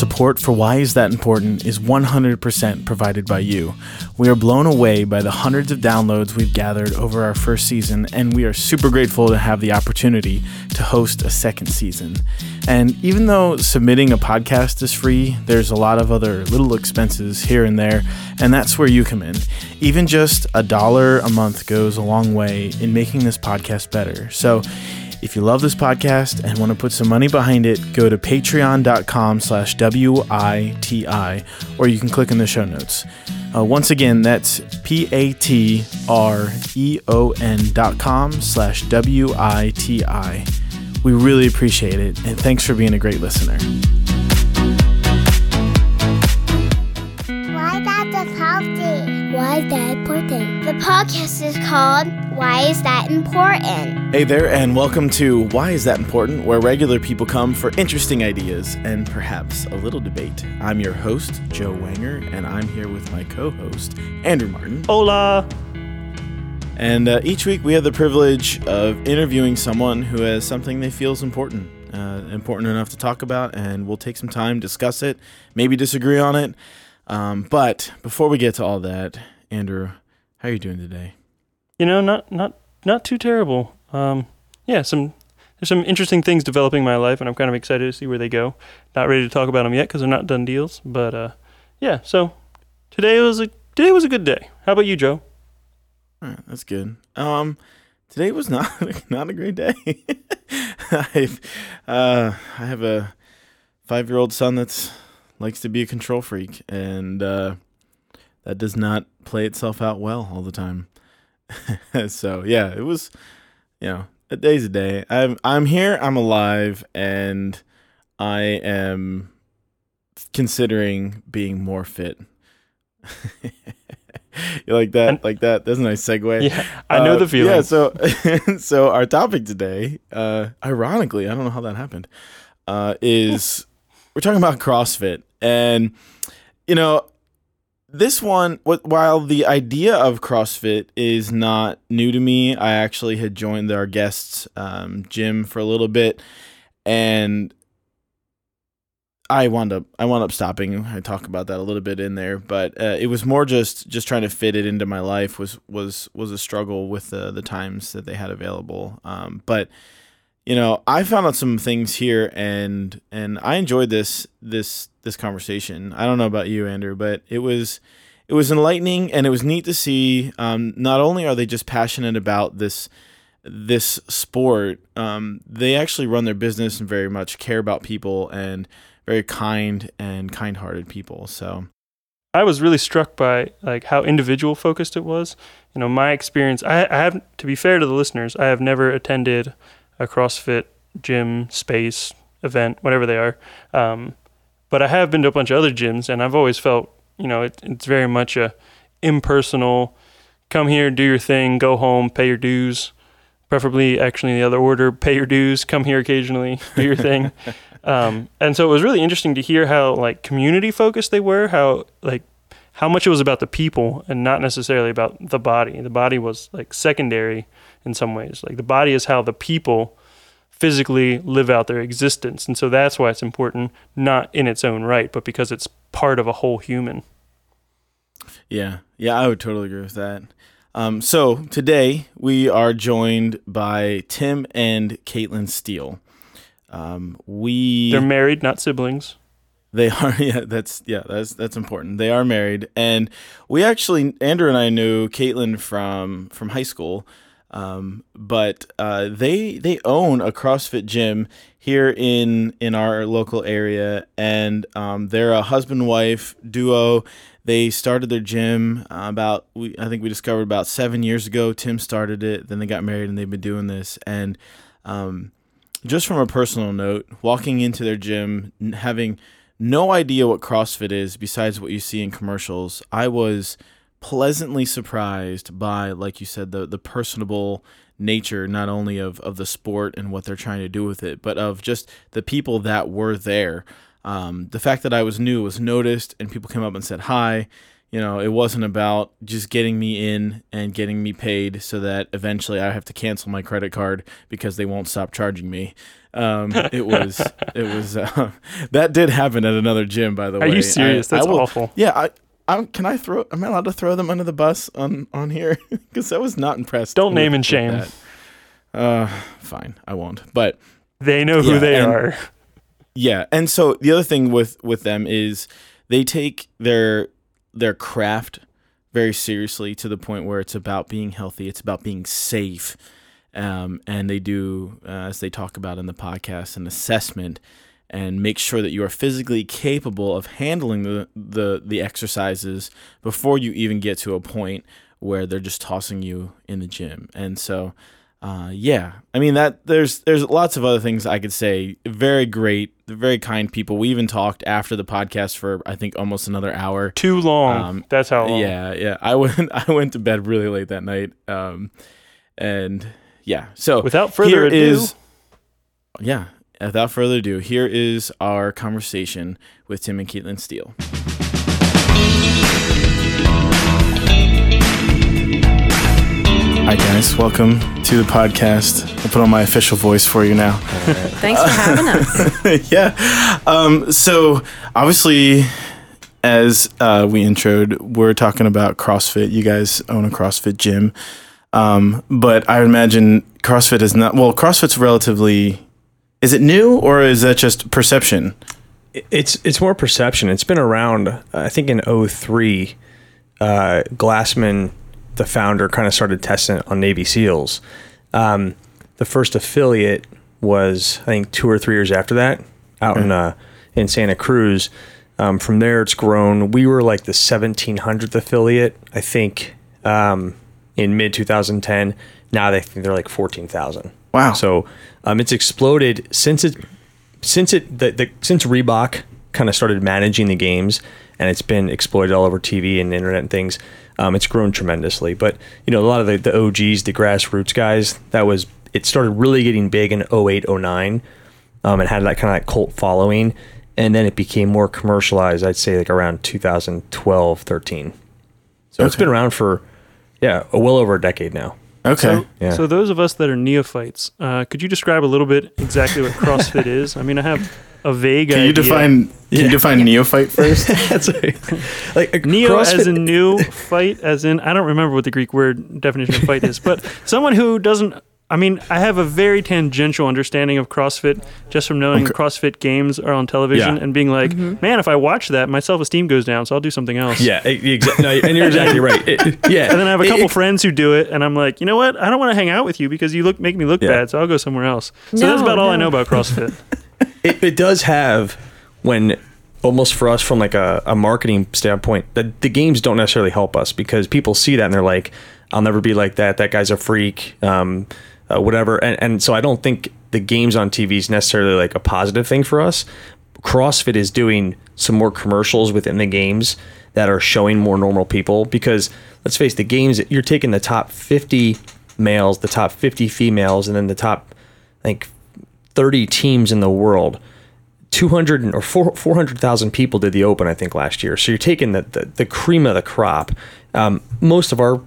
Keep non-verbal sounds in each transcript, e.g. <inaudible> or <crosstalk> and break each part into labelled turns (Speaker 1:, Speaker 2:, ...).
Speaker 1: Support for Why Is That Important is 100% provided by you. We are blown away by the hundreds of downloads we've gathered over our first season, and we are super grateful to have the opportunity to host a second season. And even though submitting a podcast is free, there's a lot of other little expenses here and there, and that's where you come in. Even just a dollar a month goes a long way in making this podcast better. So if you love this podcast and want to put some money behind it, go to patreon.com slash W-I-T-I, or you can click in the show notes. Uh, once again, that's P-A-T-R-E-O-N dot com slash W-I-T-I. We really appreciate it, and thanks for being a great listener.
Speaker 2: Why
Speaker 3: is that important?
Speaker 2: The podcast is called Why Is That Important?
Speaker 1: Hey there, and welcome to Why Is That Important, where regular people come for interesting ideas and perhaps a little debate. I'm your host, Joe Wanger, and I'm here with my co host, Andrew Martin.
Speaker 4: Hola.
Speaker 1: And uh, each week we have the privilege of interviewing someone who has something they feel is important, uh, important enough to talk about, and we'll take some time, discuss it, maybe disagree on it. Um, but before we get to all that, Andrew, how are you doing today?
Speaker 4: You know, not not not too terrible. Um, yeah, some there's some interesting things developing in my life, and I'm kind of excited to see where they go. Not ready to talk about them yet because they're not done deals, but uh, yeah. So today was a today was a good day. How about you, Joe?
Speaker 1: All right, that's good. Um, today was <laughs> not not a great day. <laughs> I uh, I have a five year old son that's likes to be a control freak, and uh, that does not play itself out well all the time. <laughs> so yeah, it was, you know, a day's a day. I'm I'm here. I'm alive, and I am considering being more fit. <laughs> you like that? Like that? That's a nice segue.
Speaker 4: Yeah, I know
Speaker 1: Uh,
Speaker 4: the feeling.
Speaker 1: Yeah, so <laughs> so our topic today, uh, ironically, I don't know how that happened, uh, is we're talking about CrossFit, and you know, this one, while the idea of CrossFit is not new to me, I actually had joined our guests um, gym for a little bit, and I wound up I wound up stopping. I talk about that a little bit in there, but uh, it was more just just trying to fit it into my life was was was a struggle with the the times that they had available. Um, but you know, I found out some things here, and and I enjoyed this this this conversation. I don't know about you, Andrew, but it was it was enlightening, and it was neat to see. Um, not only are they just passionate about this this sport, um, they actually run their business and very much care about people and very kind and kind-hearted people. So
Speaker 4: I was really struck by like how individual focused it was. You know, my experience. I, I have to be fair to the listeners. I have never attended a CrossFit gym space event, whatever they are. Um, but I have been to a bunch of other gyms, and I've always felt, you know, it, it's very much a impersonal. Come here, do your thing, go home, pay your dues. Preferably, actually, in the other order: pay your dues, come here occasionally, <laughs> do your thing. um, and so it was really interesting to hear how like community focused they were. How like how much it was about the people and not necessarily about the body. The body was like secondary in some ways. Like the body is how the people physically live out their existence. And so that's why it's important, not in its own right, but because it's part of a whole human.
Speaker 1: Yeah, yeah, I would totally agree with that. Um, so today we are joined by Tim and Caitlin Steel. Um, we
Speaker 4: They're married, not siblings.
Speaker 1: They <laughs> are, yeah. That's yeah. That's that's important. They are married, and we actually Andrew and I knew Caitlin from from high school, um, but uh, they they own a CrossFit gym here in in our local area, and um, they're a husband wife duo. They started their gym uh, about we I think we discovered about seven years ago. Tim started it, then they got married, and they've been doing this, and um, just from a personal note, walking into their gym, having no idea what CrossFit is besides what you see in commercials, I was pleasantly surprised by, like you said, the the personable nature not only of of the sport and what they're trying to do with it, but of just the people that were there. Um, the fact that I was new was noticed, and people came up and said hi. You know, it wasn't about just getting me in and getting me paid so that eventually I have to cancel my credit card because they won't stop charging me. Um, <laughs> it was, it was, uh, <laughs> that did happen at another gym, by the
Speaker 4: Are
Speaker 1: way.
Speaker 4: Are you serious?
Speaker 1: I- I
Speaker 4: That's
Speaker 1: will-
Speaker 4: awful.
Speaker 1: Yeah, I, I, can I throw, am I allowed to throw them under the bus on, on here? <laughs> Because I was not impressed.
Speaker 4: Don't name and shame.
Speaker 1: Uh, fine, I won't. But
Speaker 4: They know who
Speaker 1: Yeah,
Speaker 4: they
Speaker 1: and-
Speaker 4: are.
Speaker 1: yeah, and so the other thing with with them is they take their their craft very seriously to the point where it's about being healthy, it's about being safe, um, and they do uh, as they talk about in the podcast an assessment and make sure that you are physically capable of handling the the the exercises before you even get to a point where they're just tossing you in the gym, and so. Uh, yeah, I mean that there's there's lots of other things I could say. Very great, very kind people. We even talked after the podcast for I think almost another hour.
Speaker 4: Too long.
Speaker 1: Um,
Speaker 4: That's how long.
Speaker 1: Yeah, yeah. I <laughs> went I went to bed really late that night. Um, and yeah. So
Speaker 4: Without further ado,
Speaker 1: is- yeah. Without further ado, here is our conversation with Tim and Caitlin Steel. Hi guys, welcome to the podcast. I'll put on my official voice for you now. <laughs>
Speaker 3: Thanks for having us. <laughs>
Speaker 1: yeah. Um, so obviously, as uh, we introed, we're talking about CrossFit. You guys own a CrossFit gym, um, but I imagine CrossFit is not. Well, CrossFit's relatively. Is it new or is that just perception?
Speaker 5: It's it's more perception. It's been around. I think in 03, uh, Glassman, the founder, kind of started testing it on Navy SEALs. Um, the first affiliate was I think two or three years after that, out in uh, in Santa Cruz. Um, from there, it's grown. We were like the 1700th affiliate, I think, um, in mid 2010. Now they think they're like 14,000.
Speaker 1: Wow.
Speaker 5: So um, it's exploded since it since it the, the since Reebok kind of started managing the games and it's been exploited all over TV and internet and things. Um, it's grown tremendously. But you know, a lot of the, the OGs, the grassroots guys, that was it started really getting big in 08, 09 um, and had that kind of like cult following. And then it became more commercialized, I'd say like around 2012, 13. So it's been around for, yeah, well over a decade now.
Speaker 1: Okay.
Speaker 4: So,
Speaker 5: Yeah.
Speaker 4: so those of us that are neophytes, uh, could you describe a little bit exactly what CrossFit <laughs> is? I mean, I have a vague
Speaker 1: can
Speaker 4: idea.
Speaker 1: you define? Can you define neophyte first? <laughs>
Speaker 5: That's right. like a
Speaker 4: Neo as in new, fight as in I don't remember what the Greek word definition of fight is, but <laughs> someone who doesn't. I mean, I have a very tangential understanding of CrossFit just from knowing
Speaker 1: Okay.
Speaker 4: CrossFit games are on television
Speaker 5: Yeah.
Speaker 4: and being like, man, if I watch that, my self esteem goes down, so I'll do something else.
Speaker 5: Yeah, exactly. No, and you're exactly right. It- yeah,
Speaker 4: And then I have a couple
Speaker 5: it-
Speaker 4: friends who do it, and I'm like, you know what? I don't want to hang out with you because you look make me look
Speaker 5: Yeah.
Speaker 4: bad, so I'll go somewhere else. So that's
Speaker 3: No,
Speaker 4: about all I know about CrossFit. <laughs> <laughs>
Speaker 5: it, it does have when almost for us from like a, a marketing standpoint that the games don't necessarily help us because people see that and they're like i'll never be like that that guy's a freak um, uh, whatever and, and so i don't think the games on tv is necessarily like a positive thing for us crossfit is doing some more commercials within the games that are showing more normal people because let's face the games you're taking the top 50 males the top 50 females and then the top i think 30 teams in the world 200 or 400,000 people did the open I think last year. So you're taking the the, the cream of the crop. Um, most of our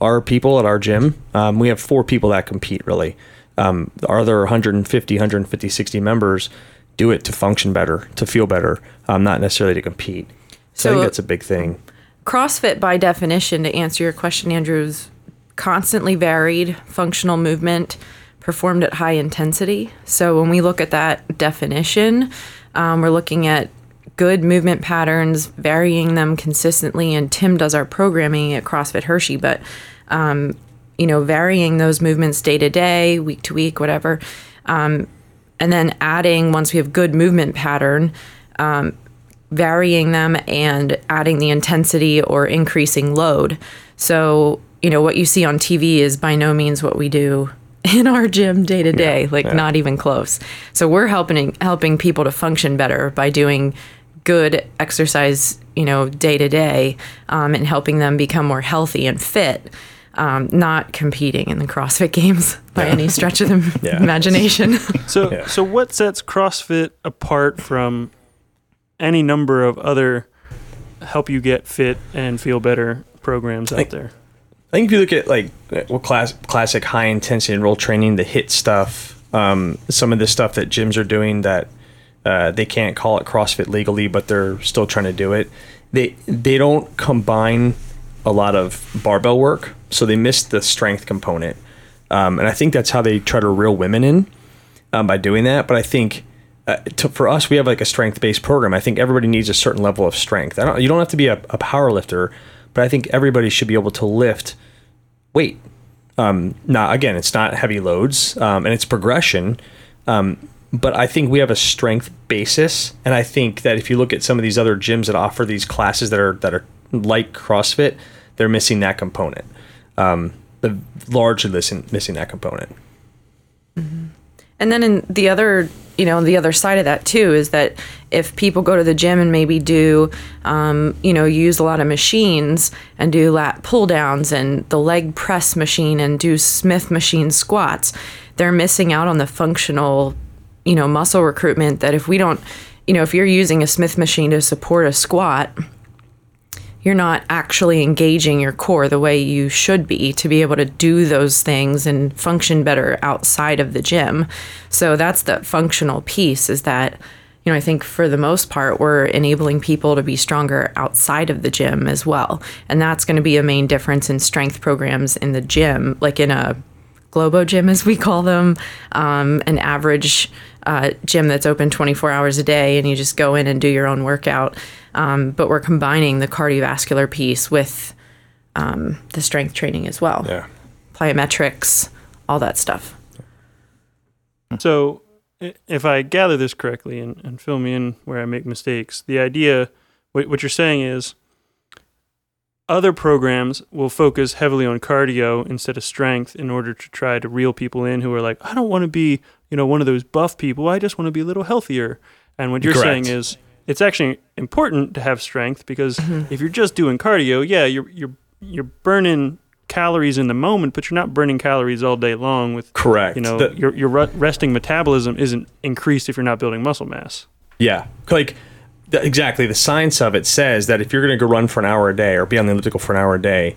Speaker 5: our people at our gym, um, we have four people that compete really. Um, our other 150, 150, 60 members do it to function better, to feel better, um, not necessarily to compete. So, I think that's a big thing.
Speaker 3: CrossFit, by definition, to answer your question, Andrews, constantly varied functional movement performed at high intensity. So when we look at that definition, um, we're looking at good movement patterns, varying them consistently. And Tim does our programming at CrossFit Hershey, but um, you know, varying those movements day to day, week to week, whatever. Um, and then adding once we have good movement pattern um, varying them and adding the intensity or increasing load so you know what you see on tv is by no means what we do <laughs> in our gym day to day like not even close so we're helping helping people to function better by doing good exercise you know day to day um, and helping them become more healthy and fit um, not competing in the CrossFit games <laughs> by any stretch of the <laughs>
Speaker 5: Yeah.
Speaker 3: imagination. <laughs>
Speaker 4: So,
Speaker 5: Yeah.
Speaker 4: so what sets CrossFit apart from any number of other help you get fit and feel better programs out
Speaker 5: Like-
Speaker 4: there.
Speaker 5: I think if you look at like what class, classic high intensity interval training, the HIIT stuff, um, some of the stuff that gyms are doing that uh, they can't call it CrossFit legally, but they're still trying to do it. They they don't combine a lot of barbell work, so they miss the strength component, um, and I think that's how they try to reel women in um, by doing that. But I think. Uh, to, for us, we have like a strength-based program. I think everybody needs a certain level of strength. Don't, you don't have to be a, a power lifter, but I think everybody should be able to lift weight. Um, now, again, it's not heavy loads um, and it's progression. Um, but I think we have a strength basis, and I think that if you look at some of these other gyms that offer these classes that are that are like CrossFit, they're missing that component. Um, the largely missing that component.
Speaker 3: And then in the other, you know, the other side of that too is that if people go to the gym and maybe do, um, you know, use a lot of machines and do lat pull downs and the leg press machine and do Smith machine squats, they're missing out on the functional, you know, muscle recruitment that if we don't, you know, if you're using a Smith machine to support a squat, you're not actually engaging your core the way you should be to be able to do those things and function better outside of the gym. So that's the functional piece is that you know, I think for the most part, we're enabling people to be stronger outside of the gym as well. And that's going to be a main difference in strength programs in the gym, like in a Globo gym, as we call them, um, an average uh, gym that's open 24 hours a day, and you just go in and do your own workout. Um, but we're combining the cardiovascular piece with um, the strength training as well,
Speaker 5: Yeah.
Speaker 3: plyometrics, all that stuff.
Speaker 4: So, if I gather this correctly and, and fill me in where I make mistakes, the idea, what, what you're saying is other programs will focus heavily on cardio instead of strength in order to try to reel people in who are like, I don't want to be, you know, one of those buff people. I just want to be a little healthier. And what you're saying is it's actually important to have strength because mm-hmm. if you're just doing cardio, yeah, you're you're you're burning calories in the moment, but you're not burning calories all day long with
Speaker 5: Correct.
Speaker 4: you know,
Speaker 5: The-
Speaker 4: your your resting metabolism isn't increased if you're not building muscle mass.
Speaker 5: Yeah, like the, exactly. The science of it says that if you're going to go run for an hour a day or be on the elliptical for an hour a day,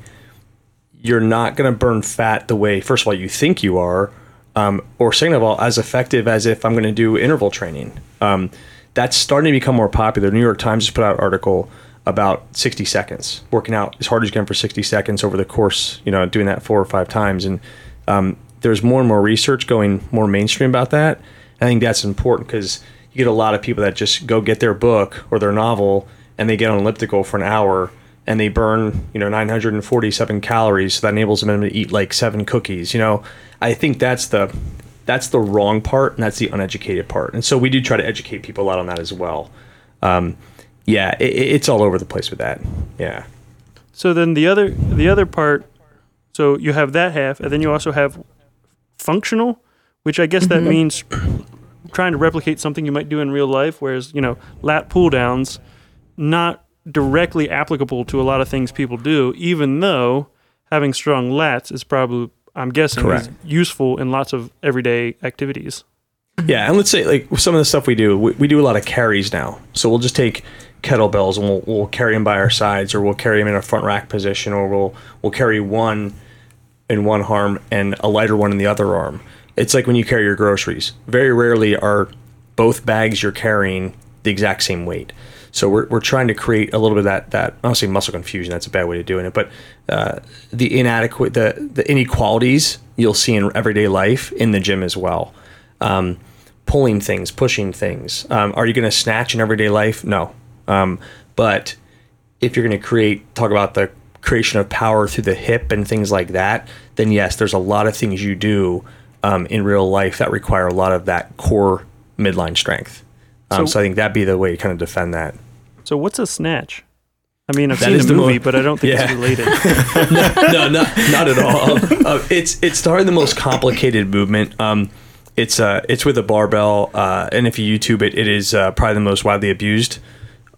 Speaker 5: you're not going to burn fat the way, first of all, you think you are, um, or second of all, as effective as if I'm going to do interval training. Um, that's starting to become more popular. The New York Times just put out an article about 60 seconds, working out as hard as you can for 60 seconds over the course, you know, doing that four or five times. And um, there's more and more research going more mainstream about that. I think that's important because you get a lot of people that just go get their book or their novel and they get on elliptical for an hour and they burn, you know, 947 calories. So that enables them to eat like seven cookies. You know, I think that's the that's the wrong part and that's the uneducated part. And so we do try to educate people a lot on that as well. Um, yeah, it, it's all over the place with that. Yeah.
Speaker 4: So then the other the other part, so you have that half, and then you also have functional, which I guess that means trying to replicate something you might do in real life. Whereas you know lat pull downs, not directly applicable to a lot of things people do, even though having strong lats is probably I'm guessing is useful in lots of everyday activities.
Speaker 5: Yeah, and let's say like some of the stuff we do, we, we do a lot of carries now. So we'll just take kettlebells and we'll, we'll carry them by our sides, or we'll carry them in a front rack position, or we'll we'll carry one in one arm and a lighter one in the other arm. It's like when you carry your groceries. Very rarely are both bags you're carrying the exact same weight. So we're, we're trying to create a little bit of that that say muscle confusion. That's a bad way to doing it, but uh, the inadequate the the inequalities you'll see in everyday life in the gym as well. Um, pulling things, pushing things. Um, are you going to snatch in everyday life? No. Um, but if you're going to create, talk about the creation of power through the hip and things like that, then yes, there's a lot of things you do um, in real life that require a lot of that core midline strength. Um,
Speaker 4: So-
Speaker 5: so, I think that'd be the way to kind of defend that.
Speaker 4: So what's a snatch? I mean, I've
Speaker 5: That
Speaker 4: seen
Speaker 5: is
Speaker 4: the
Speaker 5: the
Speaker 4: movie,
Speaker 5: mo-
Speaker 4: but I don't think
Speaker 5: Yeah.
Speaker 4: it's related. <laughs> <laughs>
Speaker 5: no, not not at all. Uh, it's it's probably the most complicated movement. Um, it's uh it's with a barbell, uh, and if you YouTube it, it is uh, probably the most widely abused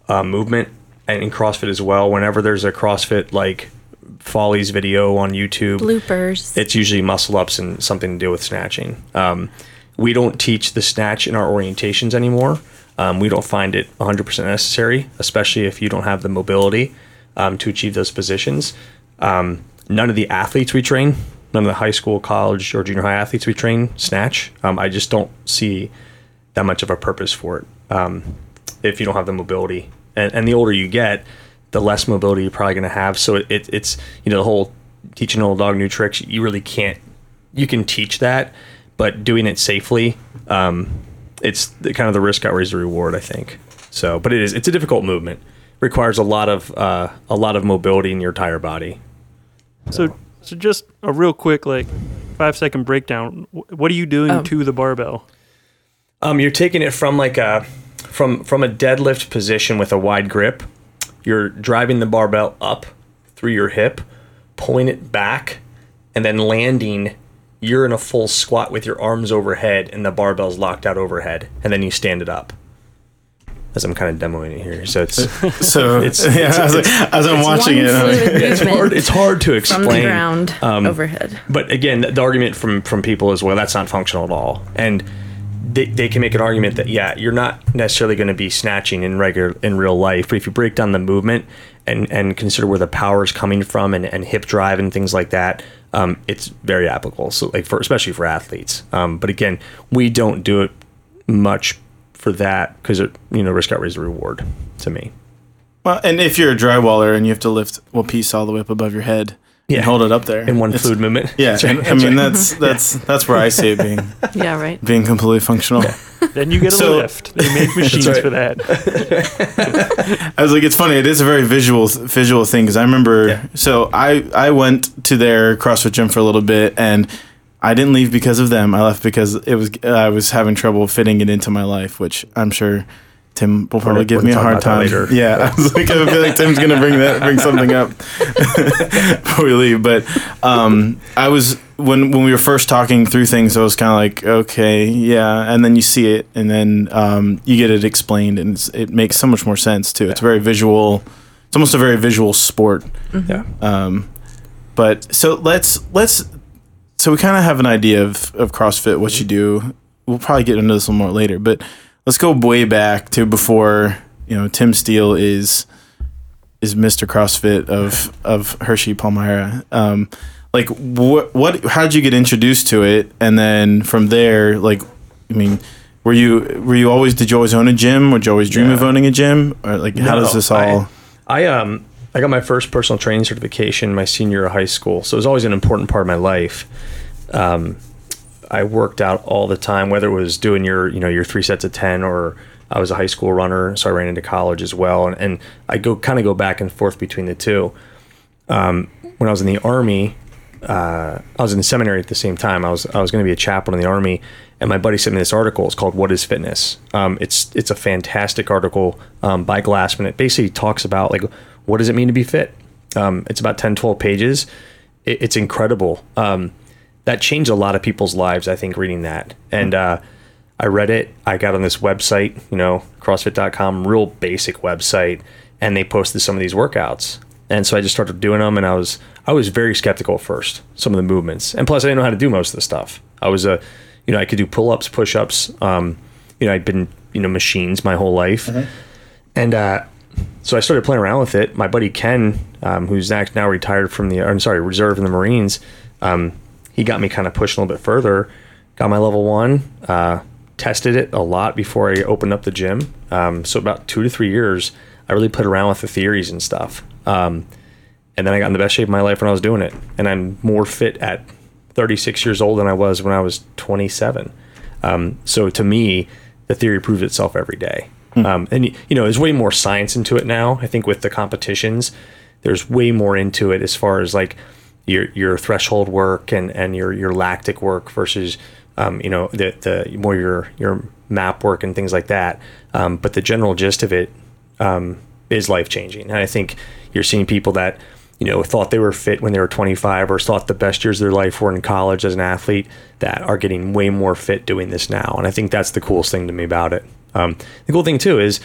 Speaker 5: uh, movement, and in CrossFit as well. Whenever there's a CrossFit like Follies video on YouTube,
Speaker 2: Bloopers.
Speaker 5: it's usually muscle ups and something to do with snatching. Um, we don't teach the snatch in our orientations anymore. Um, we don't find it 100% necessary, especially if you don't have the mobility um, to achieve those positions. Um, none of the athletes we train, none of the high school, college, or junior high athletes we train snatch. Um, I just don't see that much of a purpose for it um, if you don't have the mobility. And, and the older you get, the less mobility you're probably going to have. So it, it, it's you know the whole teaching an old dog new tricks. You really can't. You can teach that, but doing it safely, um, it's the, kind of the risk outweighs the reward. I think. So, but it is it's a difficult movement. Requires a lot of uh, a lot of mobility in your entire body.
Speaker 4: So, so just a real quick, like five second breakdown. What are you doing
Speaker 3: Oh.
Speaker 4: to the barbell?
Speaker 5: Um, you're taking it from like a from from a deadlift position with a wide grip. You're driving the barbell up through your hip, pulling it back, and then landing. You're in a full squat with your arms overhead and the barbell's locked out overhead, and then you stand it up. As I'm kind of demoing it here, so it's <laughs>
Speaker 1: So <laughs>
Speaker 5: It's-
Speaker 1: yeah,
Speaker 5: it's-
Speaker 1: as, I- as I'm watching it, I'm like,
Speaker 3: fluid
Speaker 5: it's hard. It's hard to
Speaker 3: from
Speaker 5: explain
Speaker 3: the ground
Speaker 5: um,
Speaker 3: overhead.
Speaker 5: But again, the, the argument from from people is well, that's not functional at all, and they, they can make an argument that yeah, you're not necessarily going to be snatching in regular in real life, but if you break down the movement and and consider where the power is coming from and, and hip drive and things like that, um, it's very applicable. So like for especially for athletes. Um, but again, we don't do it much for that because it you know risk outweighs the reward to me.
Speaker 1: well, and if you're a drywaller and you have to lift a piece all the way up above your head
Speaker 5: Yeah.
Speaker 1: and hold it up there
Speaker 5: In one
Speaker 1: it's-
Speaker 5: fluid movement.
Speaker 1: Yeah,
Speaker 5: right.
Speaker 1: and, I mean that's that's that's where I see it being <laughs>
Speaker 3: Yeah, right.
Speaker 1: being completely functional.
Speaker 4: Then you get a
Speaker 1: So-
Speaker 4: lift. They make <laughs> machines
Speaker 5: right.
Speaker 4: for that. <laughs>
Speaker 1: I was like, it's funny. It is a very visual visual thing because I remember.
Speaker 5: Yeah.
Speaker 1: So I I went to their CrossFit gym for a little bit and I didn't leave because of them. I left because it was I was having trouble fitting it into my life, which I'm sure Tim will probably
Speaker 5: We're
Speaker 1: give
Speaker 5: gonna
Speaker 1: me a hard time.
Speaker 5: later.
Speaker 1: Yeah, <laughs> I was like, I feel like Tim's gonna bring that bring something up <laughs> before we leave. But um, I was when when we were first talking through things, I was kind of like, okay, yeah, and then you see it, and then um, you get it explained, and it's, it makes so much more sense too. It's very visual. It's almost a very visual sport.
Speaker 5: Yeah.
Speaker 1: Um, but so let's let's so we kind of have an idea of of CrossFit, what you do. We'll probably get into this a little more later, but let's go way back to before you know Tim Steel is is Mr. CrossFit of of Hershey Palmyra. Um, like what what how did you get introduced to it, and then from there, like I mean. Were you were you always did you always own a gym? Would you always dream
Speaker 5: Yeah.
Speaker 1: of owning a gym? Or like how does this all?
Speaker 5: I, I um I got my first personal training certification my senior year of high school, so it was always an important part of my life. Um, I worked out all the time, whether it was doing your you know your three sets of ten or I was a high school runner, so I ran into college as well, and, and I go kind of go back and forth between the two. Um, when I was in the army, uh, I was in the seminary at the same time. I was I was going to be a chaplain in the army, and my buddy sent me this article. It's called "What Is Fitness." Um, it's it's a fantastic article um, by Glassman. It basically talks about like what does it mean to be fit. Um, it's about 10, 12 pages. It, it's incredible. Um, that changed a lot of people's lives. I think reading that, and uh, I read it. I got on this website, you know, CrossFit.com, real basic website, and they posted some of these workouts. And so I just started doing them, and I was I was very skeptical at first. Some of the movements, and plus I didn't know how to do most of the stuff. I was a, you know, I could do pull ups, push ups. Um, you know, I'd been you know machines my whole life, and uh, so I started playing around with it. My buddy Ken, um, who's now retired from the, I'm sorry, reserve in the Marines, um, he got me kind of pushing a little bit further. Got my level one, uh, tested it a lot before I opened up the gym. Um, so about two to three years, I really played around with the theories and stuff. Um, and then I got in the best shape of my life when I was doing it. And I'm more fit at 36 years old than I was when I was 27. Um, so to me, the theory proves itself every day. Um, and you know, there's way more science into it now. I think with the competitions, there's way more into it as far as like your your threshold work and and your your lactic work versus um, you know the the more your your map work and things like that. Um, but the general gist of it um, is life changing. And I think you're seeing people that you know thought they were fit when they were 25 or thought the best years of their life were in college as an athlete that are getting way more fit doing this now. And I think that's the coolest thing to me about it. Um, the cool thing too is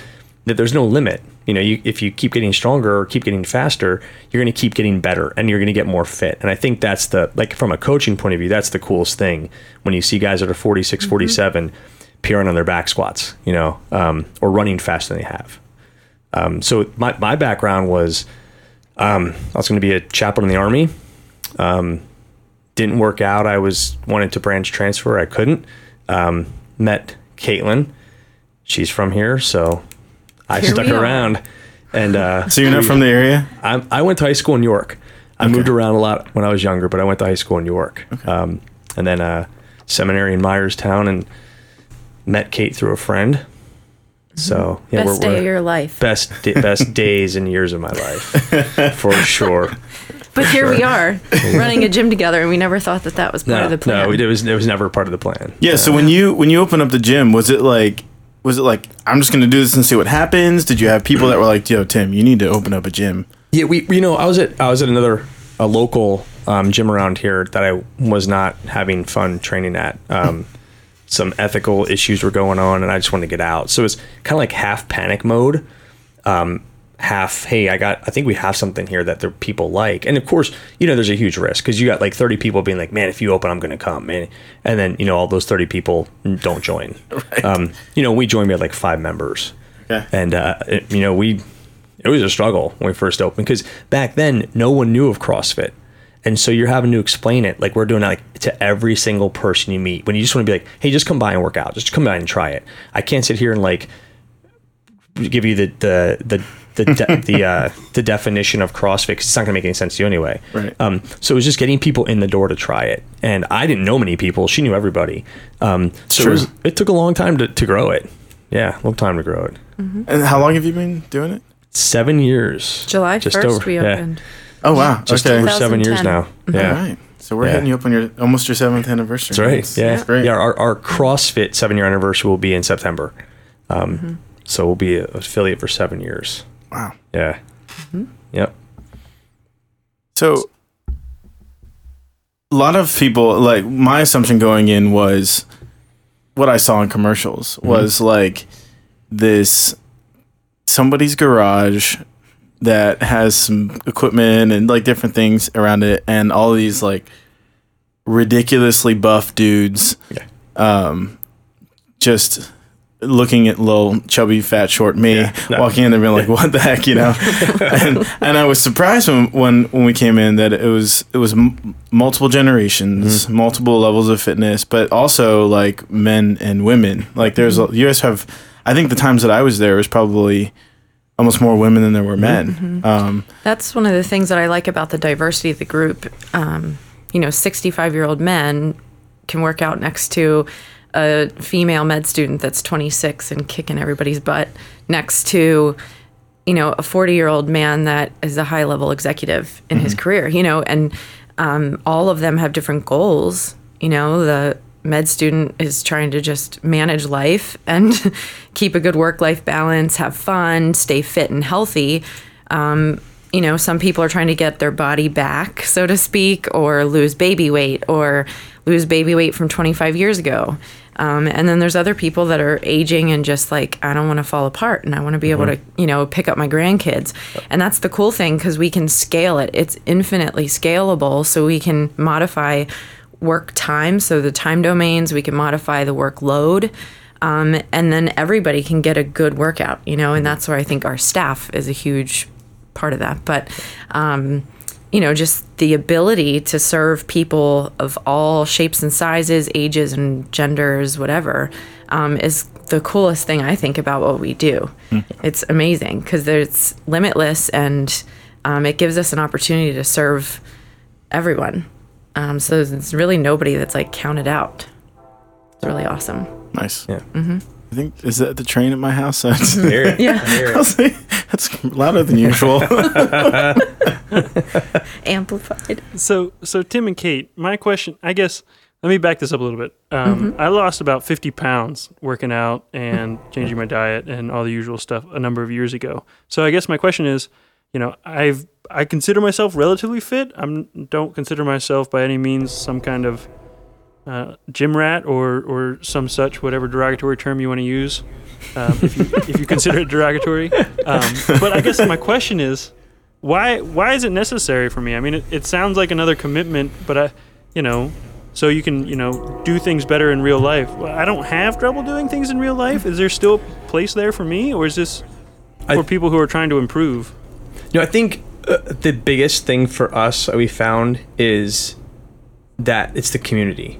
Speaker 5: that there's no limit. You know, you, if you keep getting stronger or keep getting faster, you're going to keep getting better and you're going to get more fit. And I think that's the, like from a coaching point of view, that's the coolest thing when you see guys that are 46, 47, PRing on their back squats, you know, um, or running faster than they have. Um, so my, my background was um, I was going to be a chaplain in the army. Um, didn't work out. I was wanted to branch transfer. I couldn't. Um, met Caitlin. She's from here, so I
Speaker 3: Here
Speaker 5: stuck around. And uh,
Speaker 1: So you're not from the area?
Speaker 5: I, I went to high school in York. I moved around a lot when I was younger, but I went to high school in York. Um, and then uh, seminary in Myerstown and met Kate through a friend. So yeah,
Speaker 3: Best day of your life.
Speaker 5: best da- best <laughs> days and years of my life <laughs> for sure.
Speaker 3: But here we are, running a gym together, and we never thought that that was part
Speaker 5: No,
Speaker 3: of the plan.
Speaker 5: no, it was it was never part of the plan.
Speaker 1: Yeah. So when you when you opened up the gym, was it like was it like I'm just gonna do this and see what happens? Did you have people that were like, Yo, Tim, you need to open up a gym?
Speaker 5: Yeah, we you know I was at I was at another a local um, gym around here that I was not having fun training at. Um, some ethical issues were going on, and I just wanted to get out. So it was kind of like half panic mode, um, half hey, I got I think we have something here that the people like, and of course you know there's a huge risk because you got like 30 people being like, man, if you open, I'm going to come, man, and then you know all those 30 people don't join. <laughs> Um, you know we joined, we had like five members.
Speaker 1: Okay.
Speaker 5: and uh, it, you know we it was a struggle when we first opened because back then no one knew of CrossFit, and so you're having to explain it like we're doing it like to every single person you meet. When you just want to be like, hey, just come by and work out, just come by and try it. I can't sit here and like give you the the the the de- the, uh, the definition of CrossFit because it's not going to make any sense to you anyway.
Speaker 1: Right.
Speaker 5: Um, so it was just getting people in the door to try it, and I didn't know many people. She knew everybody. Um, so
Speaker 1: True.
Speaker 5: it, was, it took a long time to, to grow it. Yeah, long time to grow it.
Speaker 1: And how long have you been doing it?
Speaker 5: Seven years.
Speaker 3: July
Speaker 5: Just
Speaker 3: 1st,
Speaker 5: over-
Speaker 3: we
Speaker 5: yeah.
Speaker 3: opened.
Speaker 1: Oh wow.
Speaker 5: Just
Speaker 1: okay.
Speaker 5: over seven years
Speaker 3: 2010.
Speaker 5: now. Yeah.
Speaker 1: All right. So we're
Speaker 5: Yeah.
Speaker 1: hitting you up on your almost your seventh anniversary.
Speaker 5: That's right.
Speaker 1: That's-
Speaker 5: Yeah.
Speaker 1: that's great.
Speaker 5: Yeah. Our, our CrossFit seven year anniversary will be in September. Um,
Speaker 3: Mm-hmm.
Speaker 5: So we'll be an affiliate for seven years.
Speaker 1: Wow.
Speaker 5: Yeah.
Speaker 3: Mm-hmm.
Speaker 5: Yep.
Speaker 1: So a lot of people like my assumption going in was what I saw in commercials was like this somebody's garage that has some equipment and like different things around it and all these like ridiculously buff dudes
Speaker 5: Yeah.
Speaker 1: um just looking at little chubby fat short me
Speaker 5: no.
Speaker 1: walking in there being like what the heck you know <laughs> and, and I was surprised when, when when we came in that it was it was m- multiple generations, multiple levels of fitness, but also like men and women. Like there's a, you guys have, I think the times that I was there was probably almost more women than there were men. Um,
Speaker 3: That's one of the things that I like about the diversity of the group. Um, you know, 65 year old men can work out next to a female med student that's 26 and kicking everybody's butt, next to, you know, a 40 year old man that is a high level executive in his career, you know, and um, all of them have different goals. You know, the med student is trying to just manage life and <laughs> keep a good work life balance, have fun, stay fit and healthy. Um, you know, some people are trying to get their body back, so to speak, or lose baby weight or lose baby weight from 25 years ago. Um, and then there's other people that are aging and just like, I don't want to fall apart and I want to be able to, you know, pick up my grandkids. And that's the cool thing because we can scale it. It's infinitely scalable. So we can modify work time. So the time domains, we can modify the workload. Um, and then everybody can get a good workout, you know, and that's where I think our staff is a huge part of that. But, um, you know, just the ability to serve people of all shapes and sizes, ages and genders, whatever, um, is the coolest thing I think about what we do. It's amazing because it's limitless and um, it gives us an opportunity to serve everyone. Um, so there's really nobody that's like counted out. It's really awesome.
Speaker 1: nice.
Speaker 5: Yeah.
Speaker 1: I think is that the train at my house? <laughs> That's,
Speaker 5: Hear it.
Speaker 3: Yeah.
Speaker 5: Hear it. <laughs>
Speaker 1: was like, that's louder than usual. <laughs>
Speaker 3: Amplified.
Speaker 4: So, so Tim and Kate, my question, I guess, let me back this up a little bit. Um, I lost about 50 pounds working out and changing my diet and all the usual stuff a number of years ago. So, I guess my question is, you know, I've I consider myself relatively fit. I don't consider myself by any means some kind of uh, gym rat or or some such whatever derogatory term you want to use, um, if you if you consider it derogatory. Um, but I guess my question is, why why is it necessary for me? I mean, it, it sounds like another commitment, but I, you know, so you can you know do things better in real life. I don't have trouble doing things in real life. Is there still a place there for me, or is this
Speaker 5: I-
Speaker 4: for people who are trying to improve?
Speaker 5: You know, I think uh, the biggest thing for us that we found is that it's the community.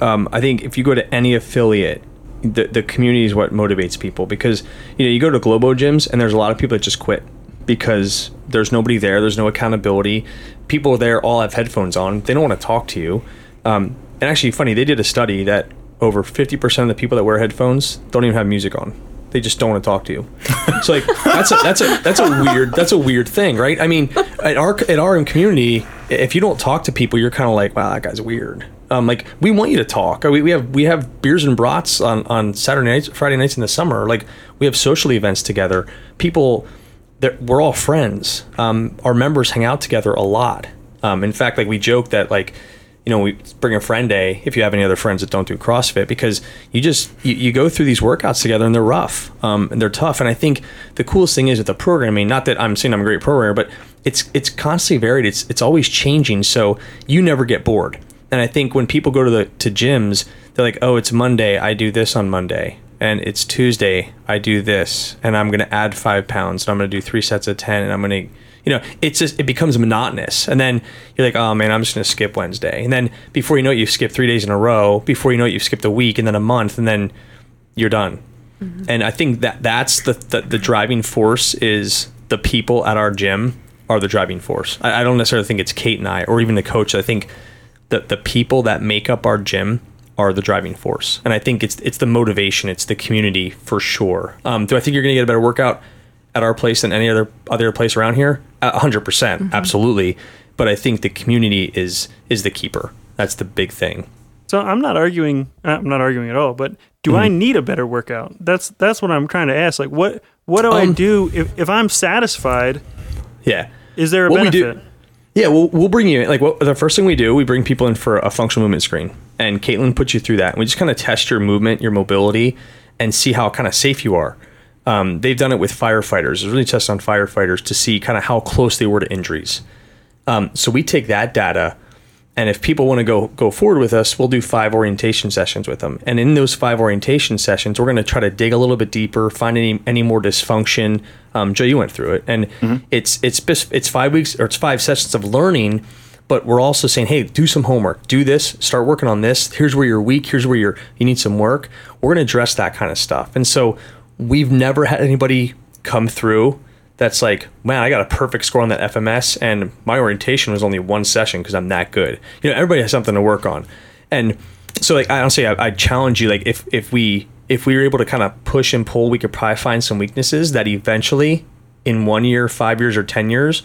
Speaker 5: Um, I think if you go to any affiliate, the the community is what motivates people because you know you go to Globo gyms and there's a lot of people that just quit because there's nobody there, there's no accountability. People there all have headphones on, they don't want to talk to you. Um, and actually, funny, they did a study that over 50% of the people that wear headphones don't even have music on. They just don't want to talk to you. <laughs> So like that's a that's a that's a weird that's a weird thing, right? I mean, at our at our community, if you don't talk to people, you're kind of like, wow, that guy's weird. Um, like we want you to talk. We, we have we have beers and brats on on Saturday nights, Friday nights in the summer. Like we have social events together. People, that we're all friends. Um, our members hang out together a lot. Um, in fact, like we joke that like you know, we bring a friend day if you have any other friends that don't do CrossFit because you just you, you go through these workouts together and they're rough um, and they're tough. And I think the coolest thing is with the programming, not that I'm saying I'm a great programmer, but it's it's constantly varied. It's it's always changing, so you never get bored. And I think when people go to the to gyms, they're like, oh, it's Monday, I do this on Monday. And it's Tuesday, I do this, and I'm gonna add five pounds, and I'm gonna do three sets of ten, and I'm gonna you know, it's just it becomes monotonous, and then you're like, oh man, I'm just gonna skip Wednesday, and then before you know it, you've skipped three days in a row. Before you know it, you've skipped a week, and then a month, and then you're done. Mm-hmm. And I think that that's the, the the driving force is the people at our gym are the driving force. I, I don't necessarily think it's Kate and I, or even the coach. I think the the people that make up our gym are the driving force, and I think it's it's the motivation, it's the community for sure. Um, do I think you're gonna get a better workout? at our place than any other other place around here? A hundred percent, absolutely. But I think the community is is the keeper. That's the big thing.
Speaker 4: So I'm not arguing. I'm not arguing at all. But do
Speaker 5: Mm-hmm.
Speaker 4: I need a better workout? That's that's what I'm trying to ask. Like, what what do I
Speaker 5: Um,
Speaker 4: do if if I'm satisfied?
Speaker 5: Yeah.
Speaker 4: Is there a
Speaker 5: What we do-
Speaker 4: benefit?
Speaker 5: Yeah, we'll, we'll bring you in. Like, what, the first thing we do, we bring people in for a functional movement screen. And Caitlin puts you through that. And we just kind of test your movement, your mobility, and see how kind of safe you are. Um, they've done it with firefighters. It's really tested on firefighters to see kind of how close they were to injuries. Um, so we take that data, and if people want to go go forward with us, we'll do five orientation sessions with them. And in those five orientation sessions, we're going to try to dig a little bit deeper, find any any more dysfunction. Um, Joe, you went through it, and it's it's it's five weeks or it's five sessions of learning. But we're also saying, hey, do some homework, do this, start working on this. Here's where you're weak. Here's where you're you need some work. We're going to address that kind of stuff. And so we've never had anybody come through that's like, man, I got a perfect score on that FMS, and my orientation was only one session because I'm that good. You know, everybody has something to work on, and so like I honestly, I, I challenge you, like if if we if we were able to kind of push and pull, we could probably find some weaknesses that eventually, in one year, five years, or ten years,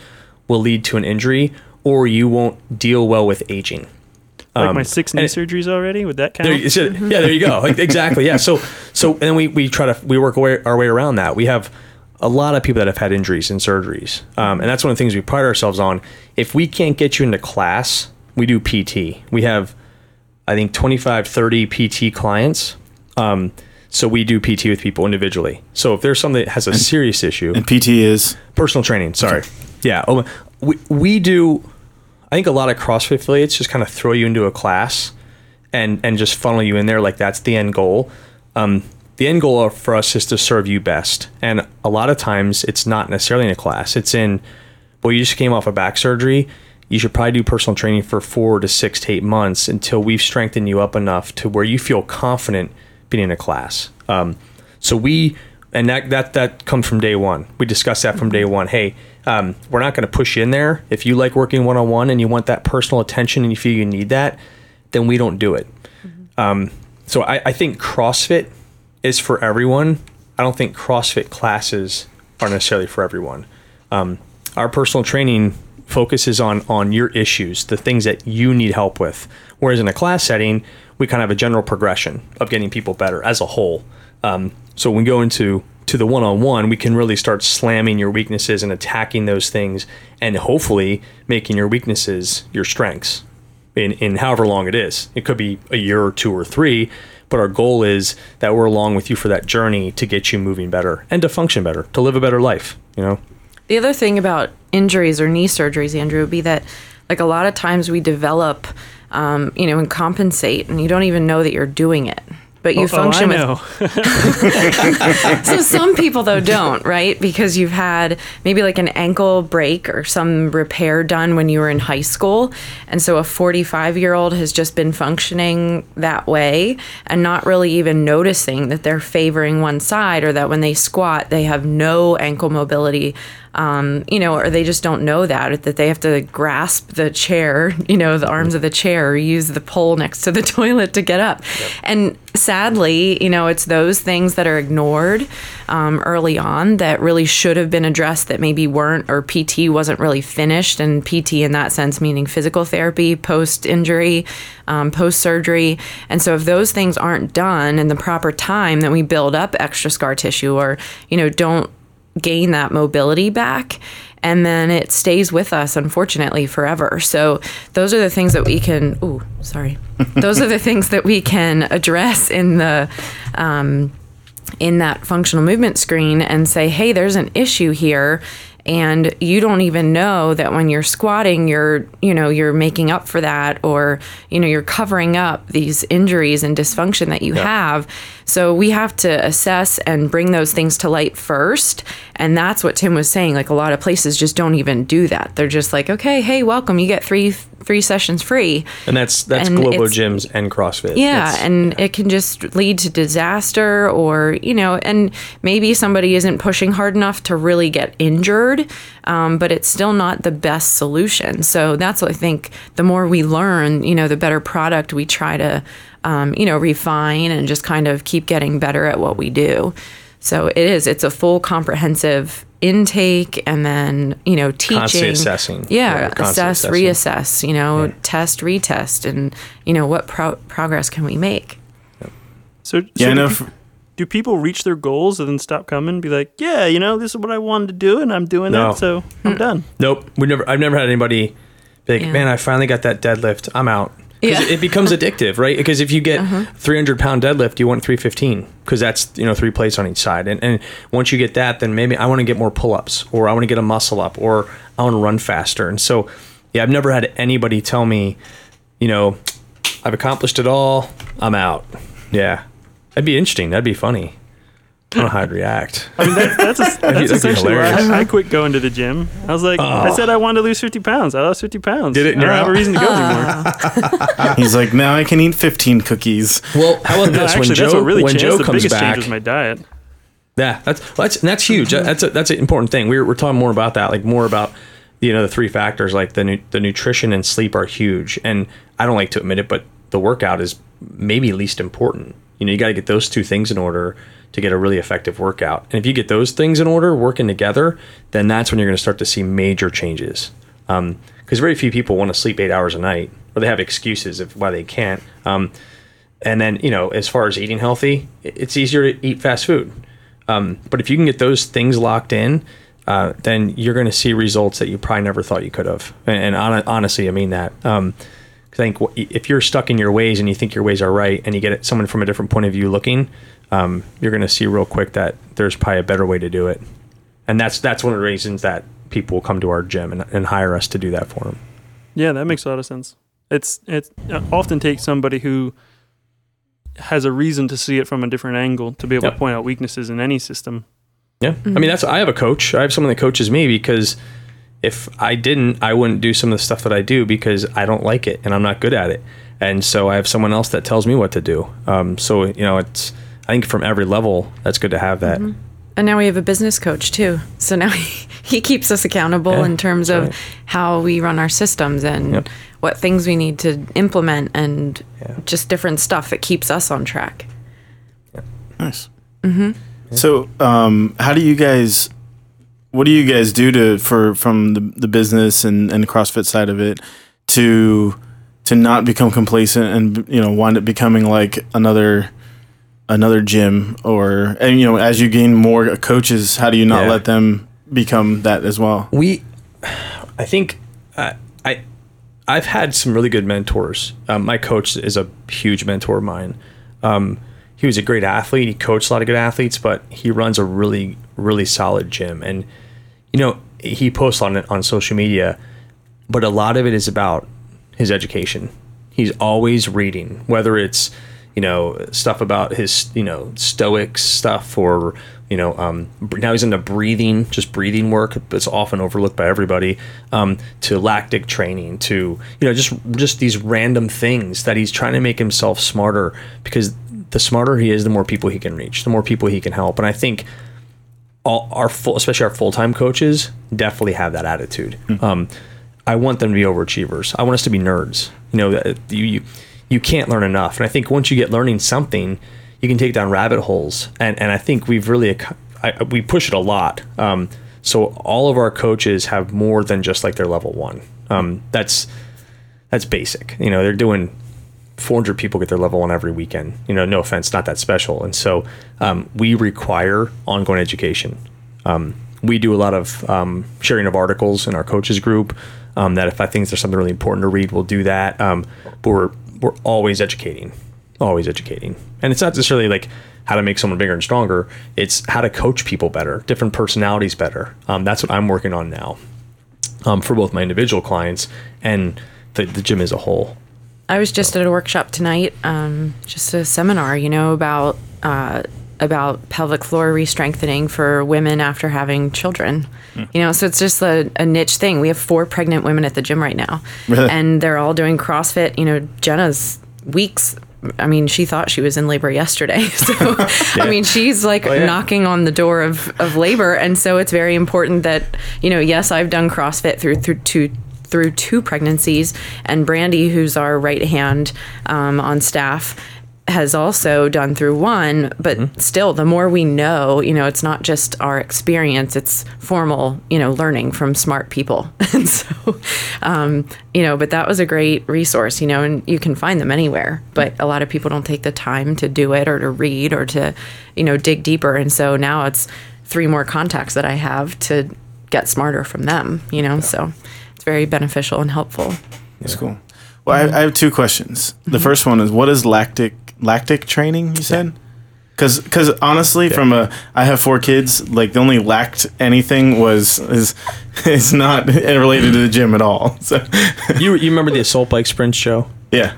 Speaker 5: will lead to an injury, or you won't deal well with aging.
Speaker 4: Like my six knee
Speaker 5: Um,
Speaker 4: surgeries already? Would that count?
Speaker 5: There, so- yeah, there you go. <laughs> Like, exactly. Yeah. So, so, and then we, we try to, we work away, our way around that. We have a lot of people that have had injuries and surgeries. Um, and that's one of the things we pride ourselves on. If we can't get you into class, we do PT. We have, I think, 25, 30 PT clients. Um, so we do PT with people individually. So if there's something that has a serious issue,
Speaker 1: And PT is
Speaker 5: personal training. Sorry. Yeah. Oh, we, we do. I think a lot of CrossFit affiliates just kind of throw you into a class and and just funnel you in there like that's the end goal. Um, the end goal for us is to serve you best, and a lot of times it's not necessarily in a class. It's in, well, you just came off a back surgery. You should probably do personal training for four to six to eight months until we've strengthened you up enough to where you feel confident being in a class. Um, so we and that that that comes from day one. We discuss that from day one. Hey, um, we're not going to push you in there. If you like working one on one and you want that personal attention and you feel you need that, then we don't do it. Um, so I, I think CrossFit is for everyone. I don't think CrossFit classes are necessarily for everyone. Um, our personal training focuses on on your issues, the things that you need help with. Whereas in a class setting, we kind of have a general progression of getting people better as a whole. Um, so when we go into to the one-on-one, we can really start slamming your weaknesses and attacking those things, and hopefully making your weaknesses your strengths in, in however long it is. It could be a year or two or three, but our goal is that we're along with you for that journey to get you moving better and to function better, to live a better life, you know?
Speaker 3: The other thing about injuries or knee surgeries, Andrew, would be that like a lot of times we develop um, you know, and compensate, and you don't even know that you're doing it. But you
Speaker 4: Oh, oh
Speaker 3: function
Speaker 4: I
Speaker 3: with <laughs> so some people though don't, right? Because you've had maybe like an ankle break or some repair done when you were in high school. And so a 45 year old has just been functioning that way and not really even noticing that they're favoring one side or that when they squat, they have no ankle mobility. Um, you know, or they just don't know that, that they have to grasp the chair, <laughs> you know, the arms of the chair, or use the pole next to the <laughs> toilet to get up. And sadly, you know, it's those things that are ignored um, early on that really should have been addressed that maybe weren't, or PT wasn't really finished. And PT in that sense, meaning physical therapy, post injury, um, post surgery. And so if those things aren't done in the proper time, then we build up extra scar tissue or, you know, don't gain that mobility back and then it stays with us unfortunately forever. So those are the things that we can oh sorry. <laughs> Those are the things that we can address in the um, in that functional movement screen and say hey there's an issue here and you don't even know that when you're squatting you're you know you're making up for that or you know you're covering up these injuries and dysfunction that you have. So we have to assess and bring those things to light first. And that's what tim was saying like a lot of places just don't even do that. They're just like okay hey welcome. You get three three sessions free
Speaker 5: And that's that's
Speaker 3: And
Speaker 5: Globo gyms and CrossFit.
Speaker 3: yeah, and it can just lead to disaster or, you know, and maybe somebody isn't pushing hard enough to really get injured, um, but it's still not the best solution. So that's what I think the more we learn, you know, the better product we try to, um, you know, refine and just kind of keep getting better at what we do. So it is, it's a full comprehensive intake and then, you know, teaching.
Speaker 5: Constantly assessing. Yeah,
Speaker 3: Yeah, assess,
Speaker 5: assessing.
Speaker 3: reassess, you know, test, retest, and, you know, what pro- progress can we make?
Speaker 4: So, so
Speaker 1: Yeah, I
Speaker 4: do,
Speaker 1: know.
Speaker 4: pe- do people reach their goals and then stop coming? Be like, yeah, you know, this is what I wanted to do, and I'm doing
Speaker 5: No.
Speaker 4: it, so I'm hmm. done.
Speaker 5: Nope. We never. I've never had anybody be like,
Speaker 3: Yeah.
Speaker 5: man, I finally got that deadlift. I'm out.
Speaker 3: Yeah.
Speaker 5: it, it becomes <laughs> addictive, right? Because if you get uh-huh. 300 pound deadlift, you want 315 because that's you know three plates on each side. And and once you get that, then maybe I want to get more pull ups, or I want to get a muscle up, or I want to run faster. And so, yeah, I've never had anybody tell me, you know, I've accomplished it all. I'm out. Yeah, that'd be interesting. That'd be funny. I don't know how I'd react.
Speaker 4: I mean, that, that's, a, <laughs> that's essentially why. I, I quit going to the gym. I was like, I oh. said I wanted to lose 50 pounds. I lost 50 pounds.
Speaker 5: Did it?
Speaker 4: I don't
Speaker 5: You're
Speaker 4: have a reason to go anymore. Ah. <laughs>
Speaker 1: he's like, now I can eat 15 cookies.
Speaker 5: Well, how about
Speaker 4: No,
Speaker 5: this?
Speaker 4: actually,
Speaker 5: when Joe
Speaker 4: that's what really
Speaker 5: when
Speaker 4: changed.
Speaker 5: Joe
Speaker 4: the
Speaker 5: comes
Speaker 4: biggest
Speaker 5: back,
Speaker 4: change was my diet.
Speaker 5: Yeah, that's well, that's that's huge. That- That's a, that's an important thing. We're we're talking more about that, like more about you know the three factors, like the nu- the nutrition and sleep are huge. And I don't like to admit it, but the workout is maybe least important. You know, you got to get those two things in order to get a really effective workout. And if you get those things in order, working together, then that's when you're going to start to see major changes. Because very few people want to sleep eight hours a night, or they have excuses of why they can't. Um, and then, you know, as far as eating healthy, it's easier to eat fast food. Um, but if you can get those things locked in, uh, then you're going to see results that you probably never thought you could have. And, and hon- honestly, I mean that. Um, I think if you're stuck in your ways and you think your ways are right, and you get someone from a different point of view looking, um, you're going to see real quick that there's probably a better way to do it. And that's that's one of the reasons that people will come to our gym and, and hire us to do that for them.
Speaker 4: Yeah, that makes a lot of sense. It's it often takes somebody who has a reason to see it from a different angle to be able
Speaker 5: Yep.
Speaker 4: to point out weaknesses in any system.
Speaker 5: Yeah. I mean, that's, I have a coach. I have someone that coaches me because if I didn't, I wouldn't do some of the stuff that I do because I don't like it and I'm not good at it. And so I have someone else that tells me what to do. Um, so, you know, it's, I think from every level, that's good to have that.
Speaker 3: And now we have a business coach too. So now <laughs> he, he keeps us accountable
Speaker 5: Yeah,
Speaker 3: in terms of
Speaker 5: right.
Speaker 3: how we run our systems and
Speaker 5: Yep.
Speaker 3: what things we need to implement and
Speaker 5: Yeah.
Speaker 3: just different stuff that keeps us on track.
Speaker 1: Nice. mm-hmm So, um, how do you guys? What do you guys do to for from the, the business and, and CrossFit side of it to to not become complacent and you know wind up becoming like another another gym or and you know as you gain more coaches, how do you not
Speaker 5: Yeah.
Speaker 1: let them become that as well?
Speaker 5: We, I think, uh, I, I've had some really good mentors. Um, my coach is a huge mentor of mine. Um, he was a great athlete. He coached a lot of good athletes, but he runs a really, really solid gym. And you know, he posts on it on social media, but a lot of it is about his education. He's always reading, whether it's you know stuff about his you know stoics stuff or you know um, now he's into breathing just breathing work that's often overlooked by everybody um, to lactic training to you know just just these random things that he's trying to make himself smarter because the smarter he is the more people he can reach the more people he can help and i think all our full, especially our full time coaches, definitely have that attitude. Um, I want them to be overachievers. I want us to be nerds. You know, that you, you you can't learn enough, and I think once you get learning something, you can take down rabbit holes. And and I think we've really I, we push it a lot. Um, so all of our coaches have more than just like their level one. Um, that's that's basic. You know, they're doing 400 people get their level one every weekend. You know, no offense, not that special. And so um, we require ongoing education. Um, we do a lot of um, sharing of articles in our coaches group. Um, that if I think there's something really important to read, we'll do that. Um, but we're we're always educating, always educating, and it's not necessarily like how to make someone bigger and stronger. It's how to coach people better, different personalities better. Um, that's what I'm working on now um, for both my individual clients and the, the gym as a whole.
Speaker 3: I was just at a workshop tonight, um, just a seminar, you know, about uh, about pelvic floor re-strengthening for women after having children. You know, so it's just a, a niche thing. We have four pregnant women at the gym right now,
Speaker 1: Really?
Speaker 3: and they're all doing CrossFit. You know, Jenna's weeks. I mean, she thought she was in labor yesterday. <laughs> So, <laughs> I mean, she's like
Speaker 5: yeah.
Speaker 3: knocking on the door of, of labor. And so it's very important that, you know, yes, I've done CrossFit through, through two, through two pregnancies. And Brandy, who's our right hand um, on staff, has also done through one. But still, the more we know, you know, it's not just our experience, it's formal, you know, learning from smart people. <laughs> and so, um, you know, but that was a great resource, you know, and you can find them anywhere. But a lot of people don't take the time to do it or to read or to, you know, dig deeper. And so now it's three more contacts that I have to get smarter from them, you know, so it's very beneficial and helpful.
Speaker 1: That's cool. Well, I, I have two questions. The first one is what is lactic lactic training? You said. Because, cause honestly, from a, I have four kids. Like the only lacked anything was is <laughs> is not related to the gym at all. <laughs> So,
Speaker 5: you you remember the assault bike sprints show?
Speaker 1: yeah,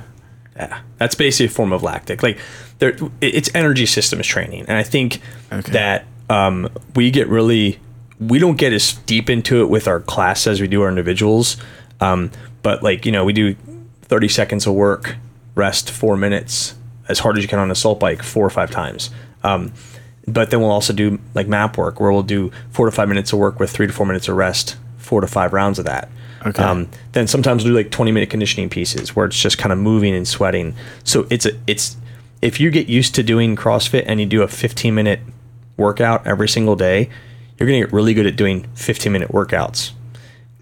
Speaker 5: Yeah, that's basically a form of lactic. Like there, it's energy systems training, and I think
Speaker 1: Okay.
Speaker 5: that um, we get really we don't get as deep into it with our class as we do our individuals. Um, but like you know, we do thirty seconds of work, rest four minutes, as hard as you can on an assault bike four or five times. Um, but then we'll also do like map work where we'll do four to five minutes of work with three to four minutes of rest, four to five rounds of that.
Speaker 1: Okay.
Speaker 5: Um, then sometimes we'll do like 20 minute conditioning pieces where it's just kind of moving and sweating. So it's a, it's, if you get used to doing CrossFit and you do a 15 minute workout every single day, you're going to get really good at doing 15 minute workouts.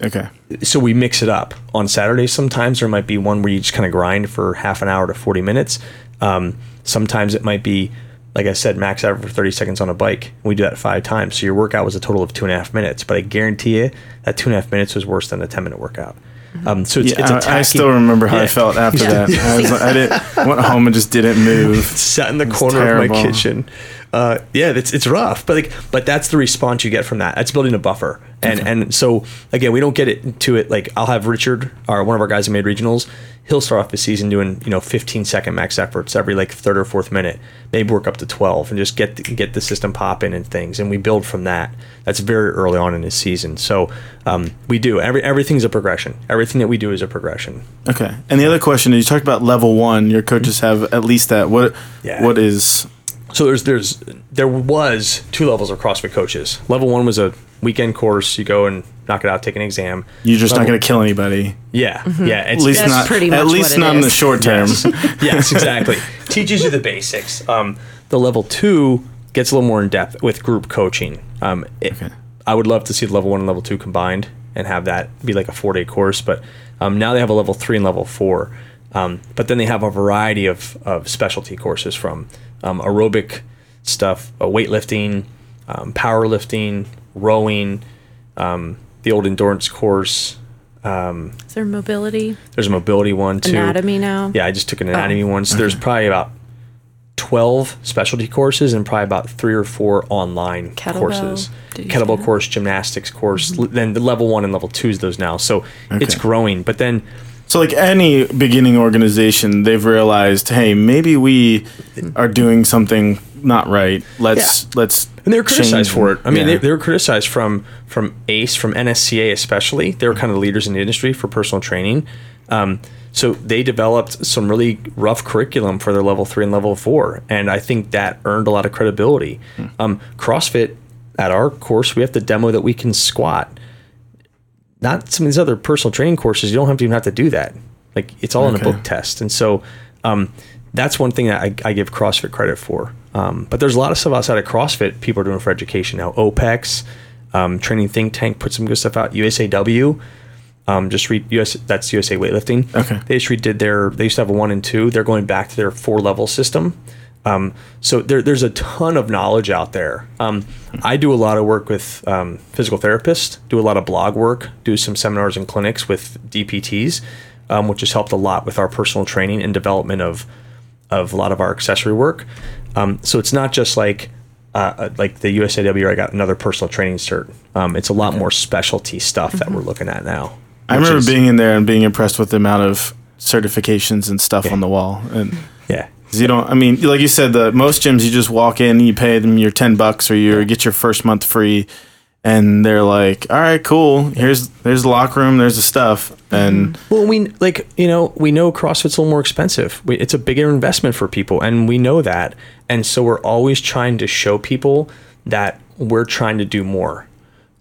Speaker 1: okay,
Speaker 5: So we mix it up. On Saturdays, sometimes there might be one where you just kind of grind for half an hour to 40 minutes. Um, sometimes it might be, like I said, max out for 30 seconds on a bike. We do that five times. So your workout was a total of two and a half minutes. But I guarantee you that two and a half minutes was worse than a 10 minute workout. Um, so it's,
Speaker 1: yeah,
Speaker 5: it's
Speaker 1: I- I, still remember how I felt after <laughs> that. I, was, like- I didn't went home and just didn't move. <laughs>
Speaker 5: sat in the
Speaker 1: It's
Speaker 5: corner of my kitchen. Uh, yeah, it's it's rough, but like, but that's the response you get from that. That's building a buffer, and and so again, we don't get it to it. Like I'll have Richard, or one of our guys who made regionals. He'll start off the season doing you know 15 second max efforts every like third or fourth minute, maybe work up to 12, and just get the, get the system popping and things, and we build from that. That's very early on in his season, so um, we do every everything's a progression. Everything that we do is a progression.
Speaker 1: Okay, and the other question is, you talked about level one. Your coaches have at least that. What
Speaker 5: Yeah.
Speaker 1: what is
Speaker 5: So there's there's there was two levels of CrossFit coaches. Level one was a weekend course. You go and knock it out, take an exam.
Speaker 1: you're just not going to kill anybody?
Speaker 5: Yeah, yeah.
Speaker 1: At least
Speaker 3: That's
Speaker 1: not.
Speaker 3: pretty
Speaker 1: at least
Speaker 3: what it
Speaker 1: not in the short term. <laughs> <laughs>
Speaker 5: yes, exactly. Teaches you the basics. Um, the level two gets a little more in depth with group coaching. Um, it-
Speaker 1: Okay.
Speaker 5: I would love to see the level one and level two combined and have that be like a four day course. But um, now they have a level three and level four. Um, but then they have a variety of, of specialty courses from um, aerobic stuff, uh, weightlifting, um, powerlifting, rowing, um, the old endurance course. Um,
Speaker 3: Is there mobility,
Speaker 5: there's a mobility one too.
Speaker 3: anatomy now?
Speaker 5: Yeah, I just took an anatomy
Speaker 3: Oh,
Speaker 5: one. So there's probably about 12 specialty courses and probably about three or four online
Speaker 3: Kettlebell.
Speaker 5: courses.
Speaker 3: Did
Speaker 5: Kettlebell
Speaker 3: say that? Mm-hmm.
Speaker 5: course, gymnastics course, l- then the level one and level two is those now. So it's growing. But then
Speaker 1: So, like any beginning organization, they've realized, hey, maybe we are doing something not right. Let's let's
Speaker 5: and they were criticized
Speaker 1: change
Speaker 5: for it. I mean,
Speaker 1: Yeah.
Speaker 5: they, they were criticized from from ACE, from NSCA especially. They were kind of leaders in the industry for personal training. Um, so they developed some really rough curriculum for their level three and level four, and I think that earned a lot of credibility. Um, CrossFit at our course, we have to demo that we can squat. Not some of these other personal training courses, you don't have to even have to do that. Like it's all in a book test, and so um, that's one thing that I, I give CrossFit credit for. Um, but there's a lot of stuff outside of CrossFit people are doing for education now. OPEX, um, Training Think Tank put some good stuff out. USAW, um, just read US. That's USA Weightlifting.
Speaker 1: Okay.
Speaker 5: They just redid their. They used to have a one and two. They're going back to their four level system. Um, so there, there's a ton of knowledge out there. Um, I do a lot of work with um, physical therapists, do a lot of blog work, do some seminars and clinics with DPTs, um, which has helped a lot with our personal training and development of of a lot of our accessory work. Um, so it's not just like uh, like the USAW. I got another personal training cert. Um, it's a lot more specialty stuff that we're looking at now.
Speaker 1: I remember
Speaker 5: is-
Speaker 1: being in there and being impressed with the amount of certifications and stuff on the wall. And
Speaker 5: yeah.
Speaker 1: you don't, I mean, like you said, the most gyms you just walk in, you pay them your ten bucks, or you get your first month free, and they're like, "All right, cool. Here's there's the locker room. There's the stuff." And
Speaker 5: Well, we like you know we know CrossFit's a little more expensive. We, it's a bigger investment for people, and we know that. And so we're always trying to show people that we're trying to do more,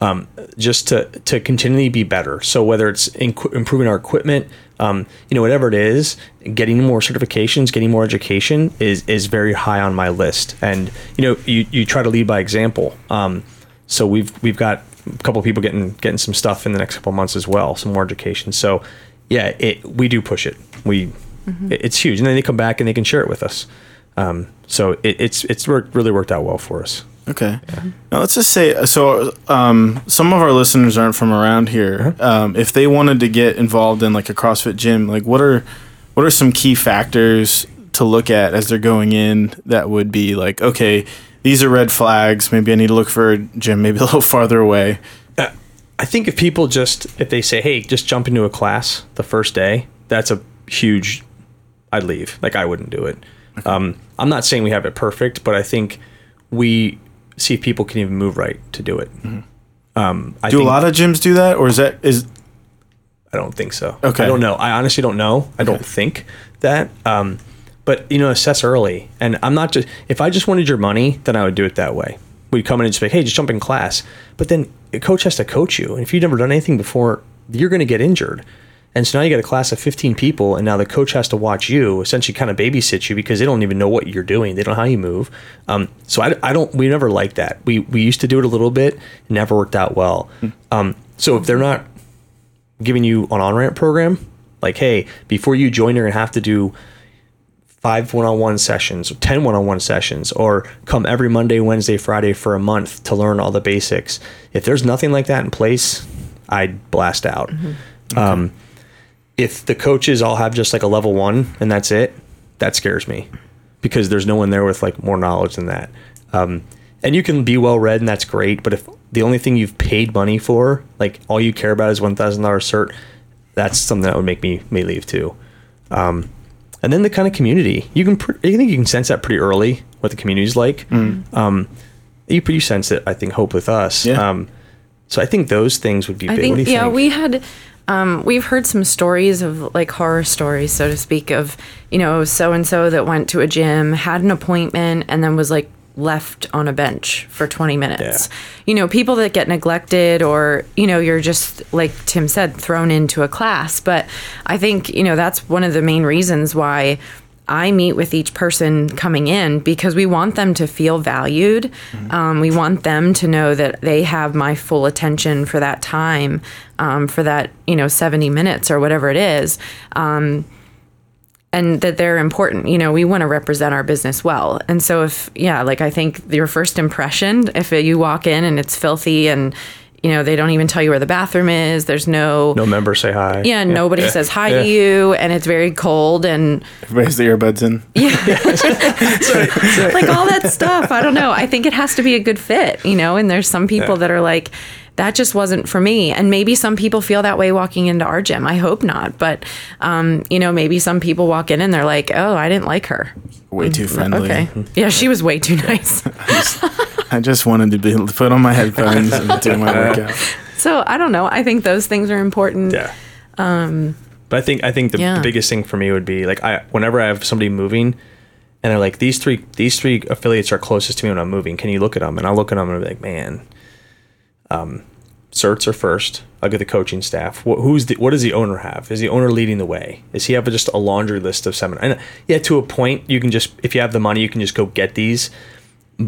Speaker 5: um, just to to continually be better. So whether it's in, improving our equipment, um, you know, whatever it is, getting more certifications, getting more education is is very high on my list. And you know, you you try to lead by example. Um, so we've we've got a couple of people getting getting some stuff in the next couple of months as well, some more education. So yeah, it we do push it. We it- it's huge, and then they come back and they can share it with us. Um, so it, it's it's worked, really worked out well for us.
Speaker 1: Okay. Now let's just say so. Um, some of our listeners aren't from around here. Um, if they wanted to get involved in like a CrossFit gym, like what are what are some key factors to look at as they're going in that would be like, okay, these are red flags. Maybe I need to look for a gym maybe <laughs> a little farther away.
Speaker 5: I think if people just if they say, "Hey, just jump into a class the first day," that's a huge. I'd leave. Like I wouldn't do it. Um, I'm not saying we have it perfect, but I think we see if people can even move right to do it. Um, I
Speaker 1: Do
Speaker 5: think,
Speaker 1: a lot of gyms do that, or is that is
Speaker 5: I don't think so.
Speaker 1: Okay.
Speaker 5: I don't know. I honestly don't know. I don't think that. Um, but you know, assess early. And I'm not just if I just wanted your money, then I would do it that way. We'd come in and just be like, hey, just jump in class. But then a coach has to coach you, and if you've never done anything before, you're going to get injured. And so now you got a class of 15 people, and now the coach has to watch you, essentially kind of babysit you because they don't even know what you're doing. They don't know how you move. Um, so I, I don't, we never liked that. We, we used to do it a little bit, never worked out well. Um, so if they're not giving you an on ramp program, like, hey, before you join, you're gonna have to do five one on one sessions, or 10 one on one sessions, or come every Monday, Wednesday, Friday for a month to learn all the basics. If there's nothing like that in place, I'd blast out. Um, if the coaches all have just like a level one and that's it, that scares me because there's no one there with like more knowledge than that. Um, and you can be well read and that's great, but if the only thing you've paid money for, like all you care about is one thousand dollars cert, that's something that would make me may leave too. Um, and then the kind of community you can, pr- I think you can sense that pretty early what the community's like. Um, you you sense it, I think, hope with us.
Speaker 1: Yeah.
Speaker 5: Um, so I think those things would be
Speaker 3: I
Speaker 5: big.
Speaker 3: think
Speaker 5: what do you
Speaker 3: yeah,
Speaker 5: think?
Speaker 3: we had um, we've heard some stories of like horror stories, so to speak, of you know so and so that went to a gym, had an appointment, and then was like left on a bench for 20 minutes.
Speaker 5: Yeah.
Speaker 3: You know, people that get neglected or, you know, you're just like Tim said thrown into a class, but I think, you know, that's one of the main reasons why I meet with each person coming in because we want them to feel valued. Um, we want them to know that they have my full attention for that time, um, for that, you know, 70 minutes or whatever it is. Um, and that they're important. You know, we want to represent our business well. And so if yeah, like I think your first impression, if you walk in and it's filthy and you know, they don't even tell you where the bathroom is, there's no
Speaker 5: no members say hi.
Speaker 3: yeah, nobody says hi to you and it's very cold and
Speaker 1: everybody has the earbuds in? <laughs> Yeah.
Speaker 3: Like all that stuff. I don't know. I think it has to be a good fit, you know. And there's some people that are like, that just wasn't for me. And maybe some people feel that way walking into our gym. I hope not. But, um, you know, maybe some people walk in and they're like, oh, I didn't like her.
Speaker 1: Way too friendly.
Speaker 3: Okay. Yeah, she was way too nice. <laughs>
Speaker 1: I just wanted to be put on my headphones and do my <laughs> workout.
Speaker 3: so I don't know. I think those things are important.
Speaker 5: Yeah. Um, but I think I think the,
Speaker 3: yeah.
Speaker 5: the biggest thing for me would be like I whenever I have somebody moving, and they're like these three these three affiliates are closest to me when I'm moving. Can you look at them? And I'll look at them and I'll be like, man, um, certs are first. I'll get the coaching staff. What, who's the what does the owner have? Is the owner leading the way? Is he have just a laundry list of seven? And yeah, to a point, you can just if you have the money, you can just go get these.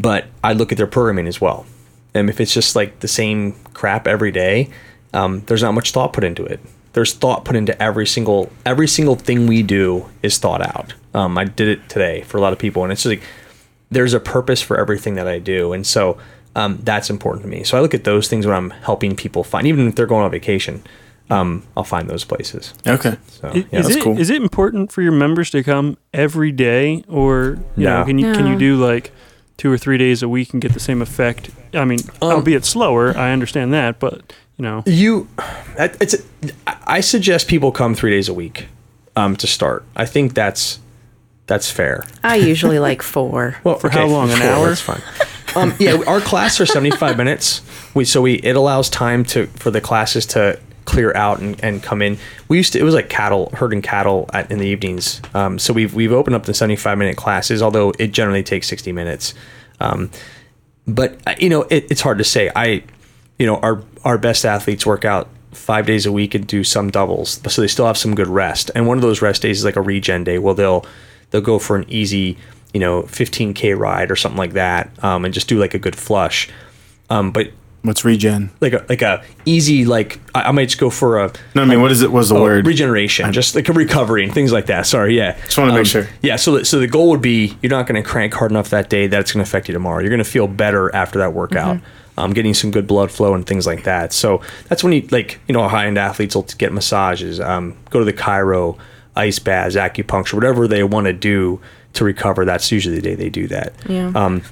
Speaker 5: But I look at their programming as well, and if it's just like the same crap every day, um, there's not much thought put into it. There's thought put into every single every single thing we do is thought out. Um, I did it today for a lot of people, and it's just like there's a purpose for everything that I do, and so um, that's important to me. So I look at those things when I'm helping people find, even if they're going on vacation. Um, I'll find those places.
Speaker 1: Okay.
Speaker 5: So yeah,
Speaker 4: is
Speaker 5: that's
Speaker 4: it
Speaker 1: cool.
Speaker 4: is it important for your members to come every day, or you know, can you can you do like two or three days a week and get the same effect? I mean,
Speaker 5: Um,
Speaker 4: albeit slower. I understand that, but you know,
Speaker 5: You, it's. I- I suggest people come three days a week um, to start. I think that's that's fair.
Speaker 3: I usually like four. <laughs>
Speaker 5: Well,
Speaker 4: For how long? An
Speaker 5: cool,
Speaker 4: hour?
Speaker 5: That's fine. Um, yeah, our classes are seventy five minutes. We so we it allows time to for the classes to clear out and, and come in. We used to it was like cattle herding cattle at, in the evenings. Um, so we've we've opened up the seventy five minute classes, although it generally takes sixty minutes. Um, but uh, you know it, it's hard to say. I you know our our best athletes work out five days a week and do some doubles, so they still have some good rest. And one of those rest days is like a regen day. Well, they'll they'll go for an easy you know 15k ride or something like that, um, and just do like a good flush. Um, but
Speaker 1: What's regen?
Speaker 5: like a like a easy like I, I might just go for a
Speaker 1: No, I mean, what is it? What's the word?
Speaker 5: regeneration, just like a recovery and things like that. Sorry, yeah.
Speaker 1: Just wanna make sure.
Speaker 5: Yeah, so the, so the goal would be you're not going to crank hard enough that day that it's going to affect you tomorrow. You're going to feel better after that workout. Um, getting some good blood flow and things like that. So that's when you like you know high end athletes will get massages, um, go to the chiro, ice baths, acupuncture, whatever they want to do to recover. That's usually the day they do that.
Speaker 3: Yeah.
Speaker 5: Um,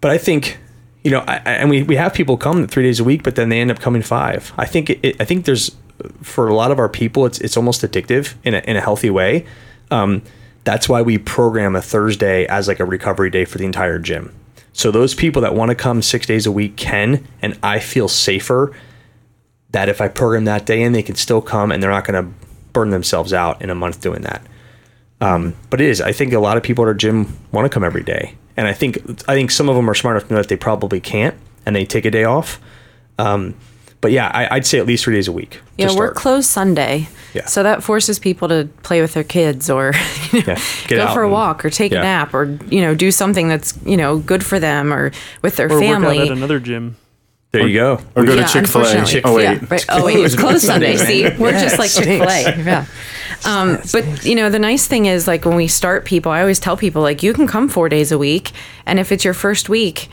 Speaker 5: but I think, you know, I, and we, we have people come three days a week, but then they end up coming five. I think it, I think there's for a lot of our people, it's it's almost addictive in a in a healthy way. Um, that's why we program a Thursday as like a recovery day for the entire gym. So those people that want to come six days a week can, and I feel safer that if I program that day in, they can still come and they're not going to burn themselves out in a month doing that. Um, but it is. I think a lot of people at our gym want to come every day, and I think I think some of them are smart enough to know that they probably can't, and they take a day off. Um, but yeah, I, I'd say at least three days a week. to
Speaker 3: Yeah, we're closed Sunday.
Speaker 5: Yeah.
Speaker 3: So that forces people to play with their kids or <laughs> you know,
Speaker 5: Yeah,
Speaker 3: go for a
Speaker 5: and-
Speaker 3: walk or take
Speaker 5: yeah.
Speaker 3: a nap or you know do something that's you know good for them or with their
Speaker 4: or
Speaker 3: family.
Speaker 4: work out at another gym.
Speaker 5: There you go.
Speaker 1: Or go
Speaker 3: yeah,
Speaker 1: to Chick Fil A. Oh wait,
Speaker 3: Yeah, right. Oh wait, it's closed Sunday. <laughs> See, we're just like Chick Fil A. Yeah. Um, but you know, the nice thing is like when we start people, I always tell people like you can come four days a week, and if it's your first week,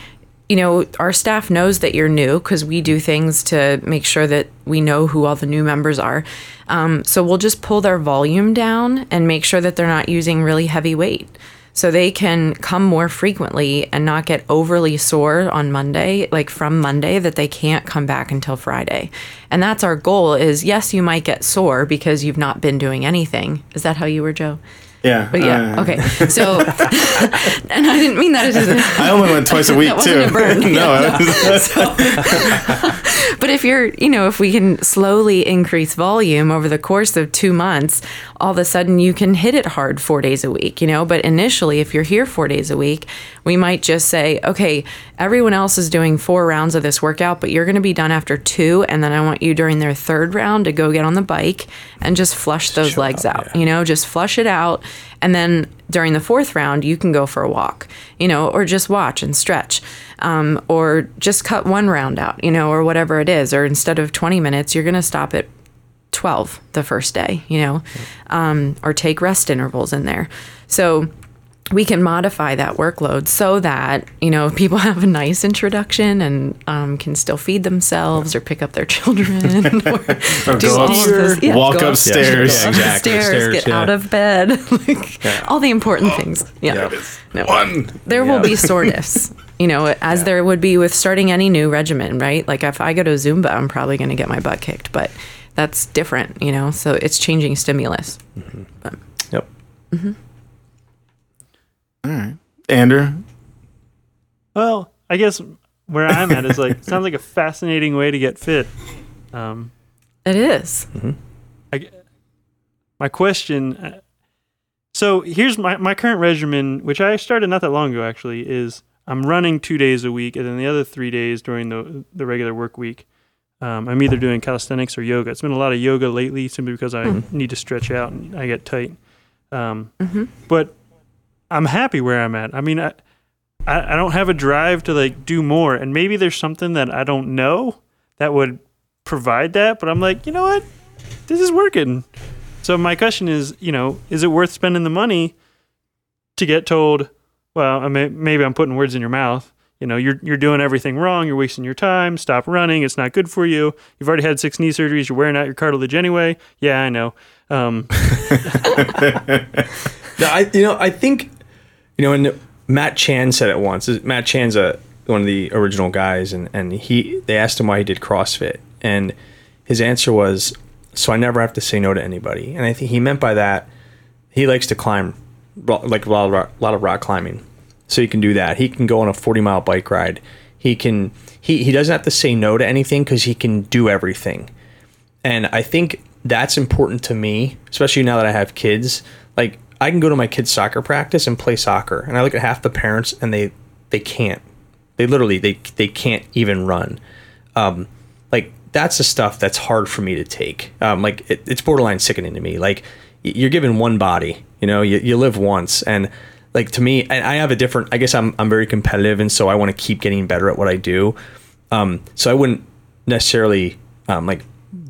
Speaker 3: you know our staff knows that you're new because we do things to make sure that we know who all the new members are. Um, so we'll just pull their volume down and make sure that they're not using really heavy weight so they can come more frequently and not get overly sore on Monday, like from Monday that they can't come back until Friday. And that's our goal is yes, you might get sore because you've not been doing anything. Is that how you were, Joe?
Speaker 1: yeah.
Speaker 3: But yeah,
Speaker 1: uh,
Speaker 3: okay. <laughs> So <laughs> and I didn't mean that as a
Speaker 1: I only went twice a <laughs> week too.
Speaker 3: a burn.
Speaker 1: no, I was-
Speaker 3: But if you're, you know, if we can slowly increase volume over the course of two months, all of a sudden you can hit it hard four days a week, you know. But initially, if you're here four days a week, we might just say, okay, everyone else is doing four rounds of this workout, but you're going to be done after two. And then I want you during their third round to go get on the bike and just flush those legs out, you know, just flush it out. And then during the fourth round, you can go for a walk, you know, or just watch and stretch, um, or just cut one round out, you know, or whatever it is. Or instead of 20 minutes, you're going to stop at 12 the first day, you know, um, or take rest intervals in there. So we can modify that workload so that, you know, people <laughs> have a nice introduction and um, can still feed themselves or pick up their <laughs> children <laughs> or, do
Speaker 1: go
Speaker 3: all of this- yeah,
Speaker 1: walk
Speaker 3: go
Speaker 1: upstairs.
Speaker 5: Yeah, exactly.
Speaker 3: upstairs,
Speaker 5: Stairs,
Speaker 3: get
Speaker 5: yeah.
Speaker 3: out of bed, like all the important things. Yeah. No.
Speaker 1: One.
Speaker 3: There will be soreness, you know, as there would be with starting any new regimen, right? Like if I go to Zumba, I'm probably going to get my butt kicked, but that's different, you know. So it's changing stimulus.
Speaker 5: Yep.
Speaker 1: All right. Andrew,
Speaker 4: Well, I guess where I'm at is like <laughs> sounds like a fascinating way to get fit. Um,
Speaker 3: It is.
Speaker 4: I, my question. uh, So here's my my current regimen, which I started not that long ago. Actually, is I'm running two days a week, and then the other three days during the the regular work week, um, I'm either doing calisthenics or yoga. It's been a lot of yoga lately, simply because I need to stretch out and I get tight. Um, But I'm happy where I'm at. I mean, I, I I don't have a drive to like do more, and maybe there's something that I don't know that would provide that. But I'm like, you know what, this is working. So my question is, you know, is it worth spending the money to get told? Well, I mean, maybe I'm putting words in your mouth. You know, you're you're doing everything wrong. You're wasting your time. Stop running. It's not good for you. You've already had six knee surgeries. You're wearing out your cartilage anyway. Yeah, I know. Um, <laughs>
Speaker 5: I you know I think you know and Matt Chan said it once. Matt Chan's a one of the original guys, and and he they asked him why he did CrossFit, and his answer was, "So I never have to say no to anybody." And I think he meant by that he likes to climb, like a lot of rock, lot of rock climbing, so he can do that. He can go on a forty mile bike ride. He can he he doesn't have to say no to anything because he can do everything. And I think that's important to me, especially now that I have kids. Like I can go to my kids' soccer practice and play soccer, and I look at half the parents and they they can't. They literally they they can't even run. Um, like that's the stuff that's hard for me to take. Um, like it, it's borderline sickening to me. Like you're given one body, you know, you, you live once, and like to me, and I have a different. I guess I'm I'm very competitive, and so I want to keep getting better at what I do. Um, so I wouldn't necessarily um, like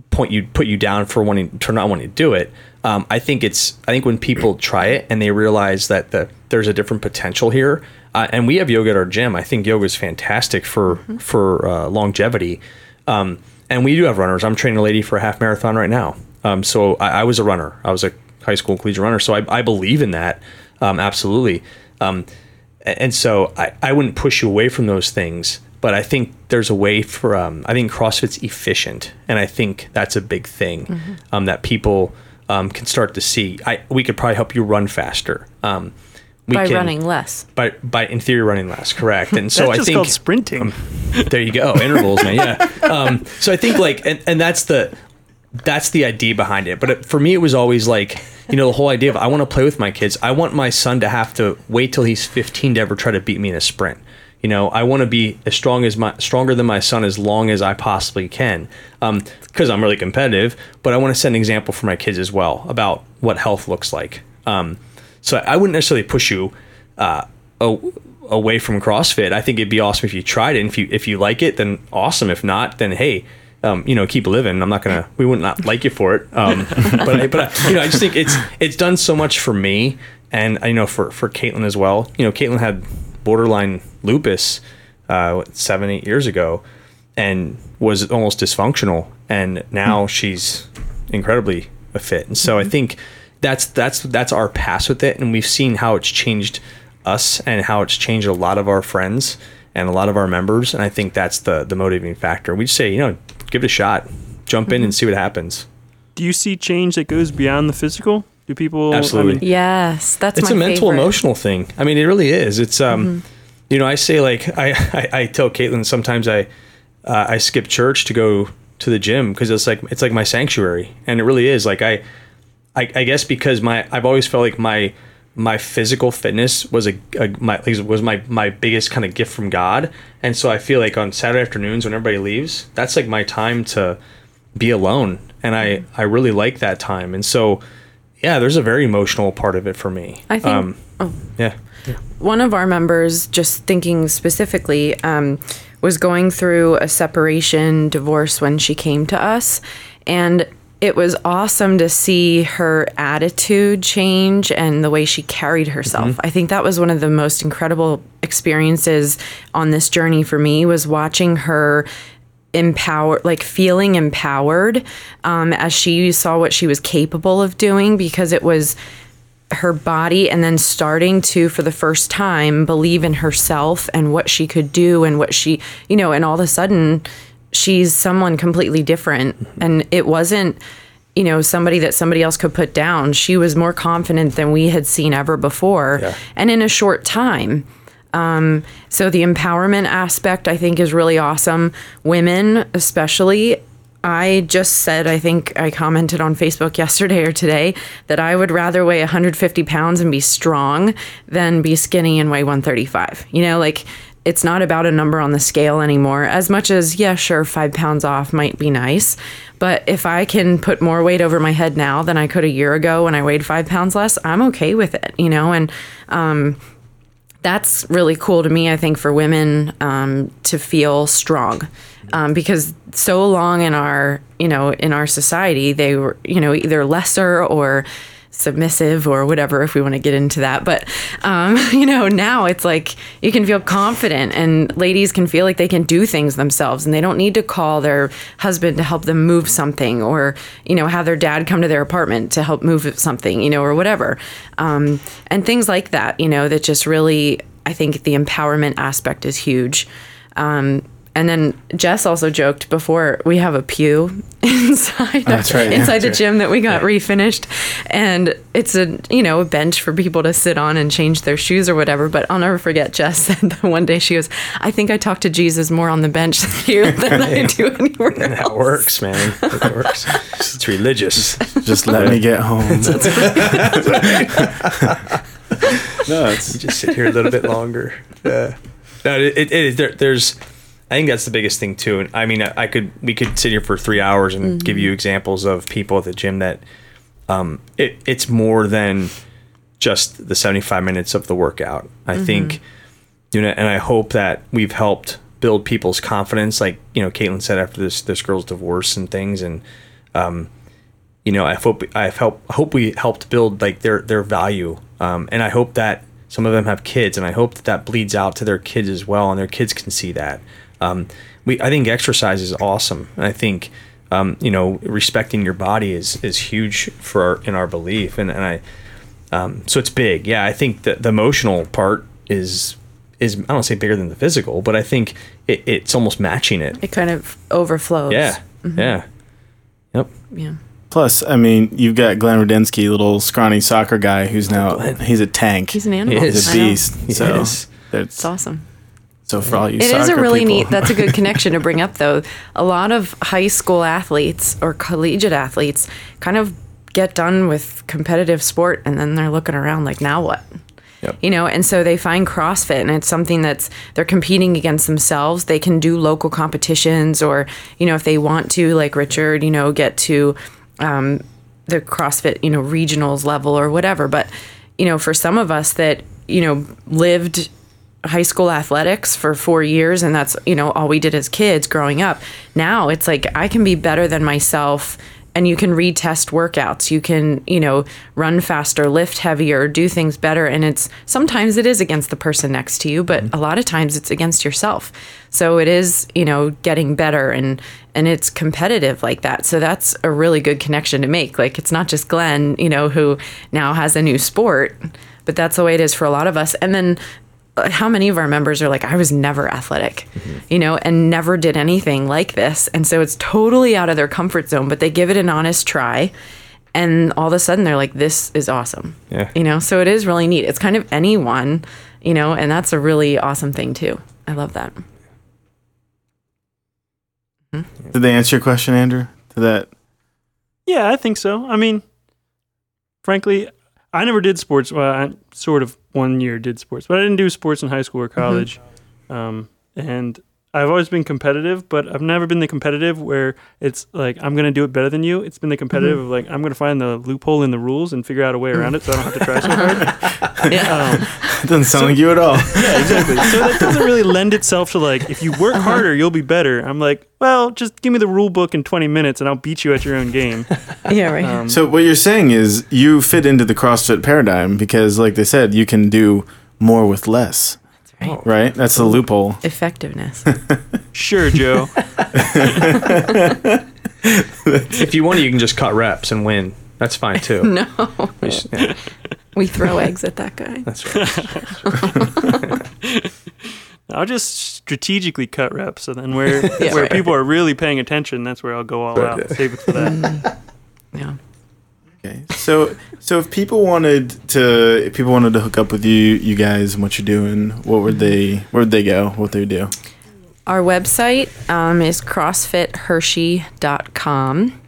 Speaker 5: point you put you down for wanting for not wanting to do it. Um, I think it's I think when people try it and they realize that the there's a different potential here, uh, and we have yoga at our gym. I think yoga is fantastic for for uh, longevity. Um, and we do have runners. I'm training a lady for a half marathon right now. Um, so I, I was a runner. I was a high school collegiate runner. So I, I believe in that um, absolutely. Um, and so I, I wouldn't push you away from those things but i think there's a way for um, i think crossfit's efficient and i think that's a big thing um, that people um, can start to see I, we could probably help you run faster um, we
Speaker 3: By
Speaker 5: can,
Speaker 3: running less.
Speaker 5: by, by in theory running less correct and <laughs> so i think
Speaker 4: called sprinting.
Speaker 5: there you go intervals man yeah <laughs> um, so i think like and, and that's the that's the idea behind it but it, for me it was always like you know the whole idea of i want to play with my kids i want my son to have to wait till he's 15 to ever try to beat me in a sprint you know i want to be as strong as my stronger than my son as long as i possibly can because i'm really competitive but i want to set an example for my kids as well about what health looks like um, so i wouldn't necessarily push you uh, away from CrossFit. I think it'd be awesome if you tried it. And if you if you like it, then awesome. If not, then hey, um, you know, keep living. I'm not gonna. We would not like you for it. Um, <laughs> but I, but I, you know, I just think it's it's done so much for me, and I know for for Caitlin as well. You know, Caitlin had borderline lupus uh, what, seven eight years ago, and was almost dysfunctional, and now she's incredibly fit. And so I think that's that's that's our pass with it, and we've seen how it's changed us and how it's changed a lot of our friends and a lot of our members. And I think that's the the motivating factor. We just say, you know, give it a shot, jump in and see what happens.
Speaker 4: Do you see change that goes beyond the physical? Do people I
Speaker 5: Absolutely.
Speaker 4: mean,
Speaker 3: Yes, that's
Speaker 5: it's
Speaker 3: my
Speaker 5: a mental
Speaker 3: favorite.
Speaker 5: emotional thing i mean it really is it's um you know i say like i i, I tell caitlin sometimes i uh, i skip church to go to the gym because it's like it's like my sanctuary and it really is like I, I i guess because my i've always felt like my my physical fitness was a, a my was my my biggest kind of gift from god. And so i feel like on saturday afternoons when everybody leaves that's like my time to be alone. And i i really like that time. And so yeah there's a very emotional part of it for me.
Speaker 3: I think-
Speaker 5: um,
Speaker 3: oh.
Speaker 5: yeah.
Speaker 3: One of our members, just thinking specifically, um, was going through a separation divorce when she came to us. And it was awesome to see her attitude change and the way she carried herself. I think that was one of the most incredible experiences on this journey for me was watching her empowered like feeling empowered um, as she saw what she was capable of doing because it was her body and then starting to for the first time believe in herself and what she could do and what she you know and all of a sudden she's someone completely different and it wasn't you know somebody that somebody else could put down she was more confident than we had seen ever before
Speaker 5: Yeah.
Speaker 3: and in a short time um, so the empowerment aspect I think is really awesome. Women, especially, I just said I think I commented on Facebook yesterday or today that I would rather weigh 150 pounds and be strong than be skinny and weigh 135. You know, like it's not about a number on the scale anymore. As much as yeah, sure, five pounds off might be nice, but if I can put more weight over my head now than I could a year ago when I weighed five pounds less, I'm okay with it. You know, and um, that's really cool to me. I think for women um, to feel strong, um, because so long in our you know in our society they were you know either lesser or submissive or whatever if we want to get into that but um, <laughs> you know now it's like you can feel confident and ladies can feel like they can do things themselves and they don't need to call their husband to help them move something or you know have their dad come to their apartment to help move something you know or whatever. Um, and things like that you know that just really i think the empowerment aspect is huge. Um, and then Jess also joked before we have a pew <laughs> inside oh,
Speaker 1: That's right, yeah.
Speaker 3: inside the
Speaker 1: That's
Speaker 3: gym that we got refinished, and it's a you know a bench for people to sit on and change their shoes or whatever. But I'll never forget Jess <laughs> said that one day she goes, "I think I talk to Jesus more on the bench here <laughs> than I do anywhere
Speaker 5: That works, man. That works. It's religious.
Speaker 1: Just let me get home. no, it's
Speaker 5: just sit here a little bit longer. Yeah. No, it, it, it is. There, there's, I think that's the biggest thing too. And I mean, I, I could, we could sit here for three hours and give you examples of people at the gym that, um, it, it's more than just the 75 minutes of the workout. I think, you know, and I hope that we've helped build people's confidence. Like, you know, Caitlin said after this, this girl's divorce and things. And, um, you know, I hope I've helped. Hope we helped build like their their value, um, and I hope that some of them have kids, and I hope that that bleeds out to their kids as well, and their kids can see that. Um, we, I think exercise is awesome, and I think, um, you know, respecting your body is is huge for our, in our belief, and and I, um, so it's big. Yeah, I think that the emotional part is is I don't say bigger than the physical, but I think it, it's almost matching it.
Speaker 3: It kind of overflows.
Speaker 5: Yeah, yeah, yep.
Speaker 3: yeah.
Speaker 1: plus. I mean, you've got Glenn Rudensky, little scrawny soccer guy, who's now he's a tank.
Speaker 3: He's an animal.
Speaker 5: is.
Speaker 1: He's a beast.
Speaker 5: He
Speaker 1: so
Speaker 5: is.
Speaker 1: that's
Speaker 3: It's awesome.
Speaker 1: So for all you.
Speaker 3: It is a really
Speaker 1: people-
Speaker 3: neat. That's a good connection to bring up, <laughs> though. A lot of high school athletes or collegiate athletes kind of get done with competitive sport, and then they're looking around like, now what?
Speaker 1: Yep.
Speaker 3: You know, and so they find CrossFit, and it's something that's they're competing against themselves. They can do local competitions, or you know, if they want to, like Richard, you know, get to um, the CrossFit, you know, regionals level or whatever. But you know, for some of us that you know lived high school athletics for four years and that's you know all we did as kids growing up. Now it's like i can be better than myself and you can retest workouts. You can you know run faster lift heavier do things better and it's sometimes it is against the person next to you but mm-hmm. a lot of times it's against yourself. So it is you know getting better and and it's competitive like that. So that's a really good connection to make. Like it's not just glenn you know who now has a new sport but that's the way it is for a lot of us. And then how many of our members are like i was never athletic you know and never did anything like this and so it's totally out of their comfort zone but they give it an honest try and all of a sudden they're like this is awesome
Speaker 5: Yeah.
Speaker 3: you know so it is really neat it's kind of anyone you know and that's a really awesome thing too i love that hmm?
Speaker 1: Did they answer your question, Andrew? Did that?
Speaker 4: Yeah, I think so. I mean, frankly, I never did sports. Well, I sort of one year did sports, but I didn't do sports in high school or college. Um, and I've always been competitive, but I've never been the competitive where it's like I'm gonna do it better than you. It's been the competitive of like I'm gonna find the loophole in the rules and figure out a way around it, so I don't have to try so hard. <laughs>
Speaker 3: yeah
Speaker 4: Um,
Speaker 1: It <laughs> doesn't sound like you at all. <laughs>
Speaker 4: yeah, exactly. So that doesn't really lend itself to like if you work harder, you'll be better. I'm like, well, just give me the rule book in 20 minutes and I'll beat you at your own game.
Speaker 3: yeah right
Speaker 4: Um,
Speaker 1: So what you're saying is you fit into the CrossFit paradigm because, like they said, you can do more with less.
Speaker 3: Right.
Speaker 1: Right? That's the loophole.
Speaker 3: effectiveness <laughs>
Speaker 4: sure, Joe. <laughs>
Speaker 5: If you want, to, you can just cut reps and win. That's fine too. <laughs>
Speaker 3: no
Speaker 5: We just- yeah.
Speaker 3: We throw eggs at that guy.
Speaker 5: That's right.
Speaker 4: I'll just strategically cut reps, So then where
Speaker 3: Yeah.
Speaker 4: where people are really paying attention, that's where I'll go all out. Save it for that. Mm.
Speaker 3: Yeah.
Speaker 1: Okay. So so if people wanted to if people wanted to hook up with you you guys and what you're doing, what would they where would they go? What would they do?
Speaker 3: Our website um, is crossfithershey.com.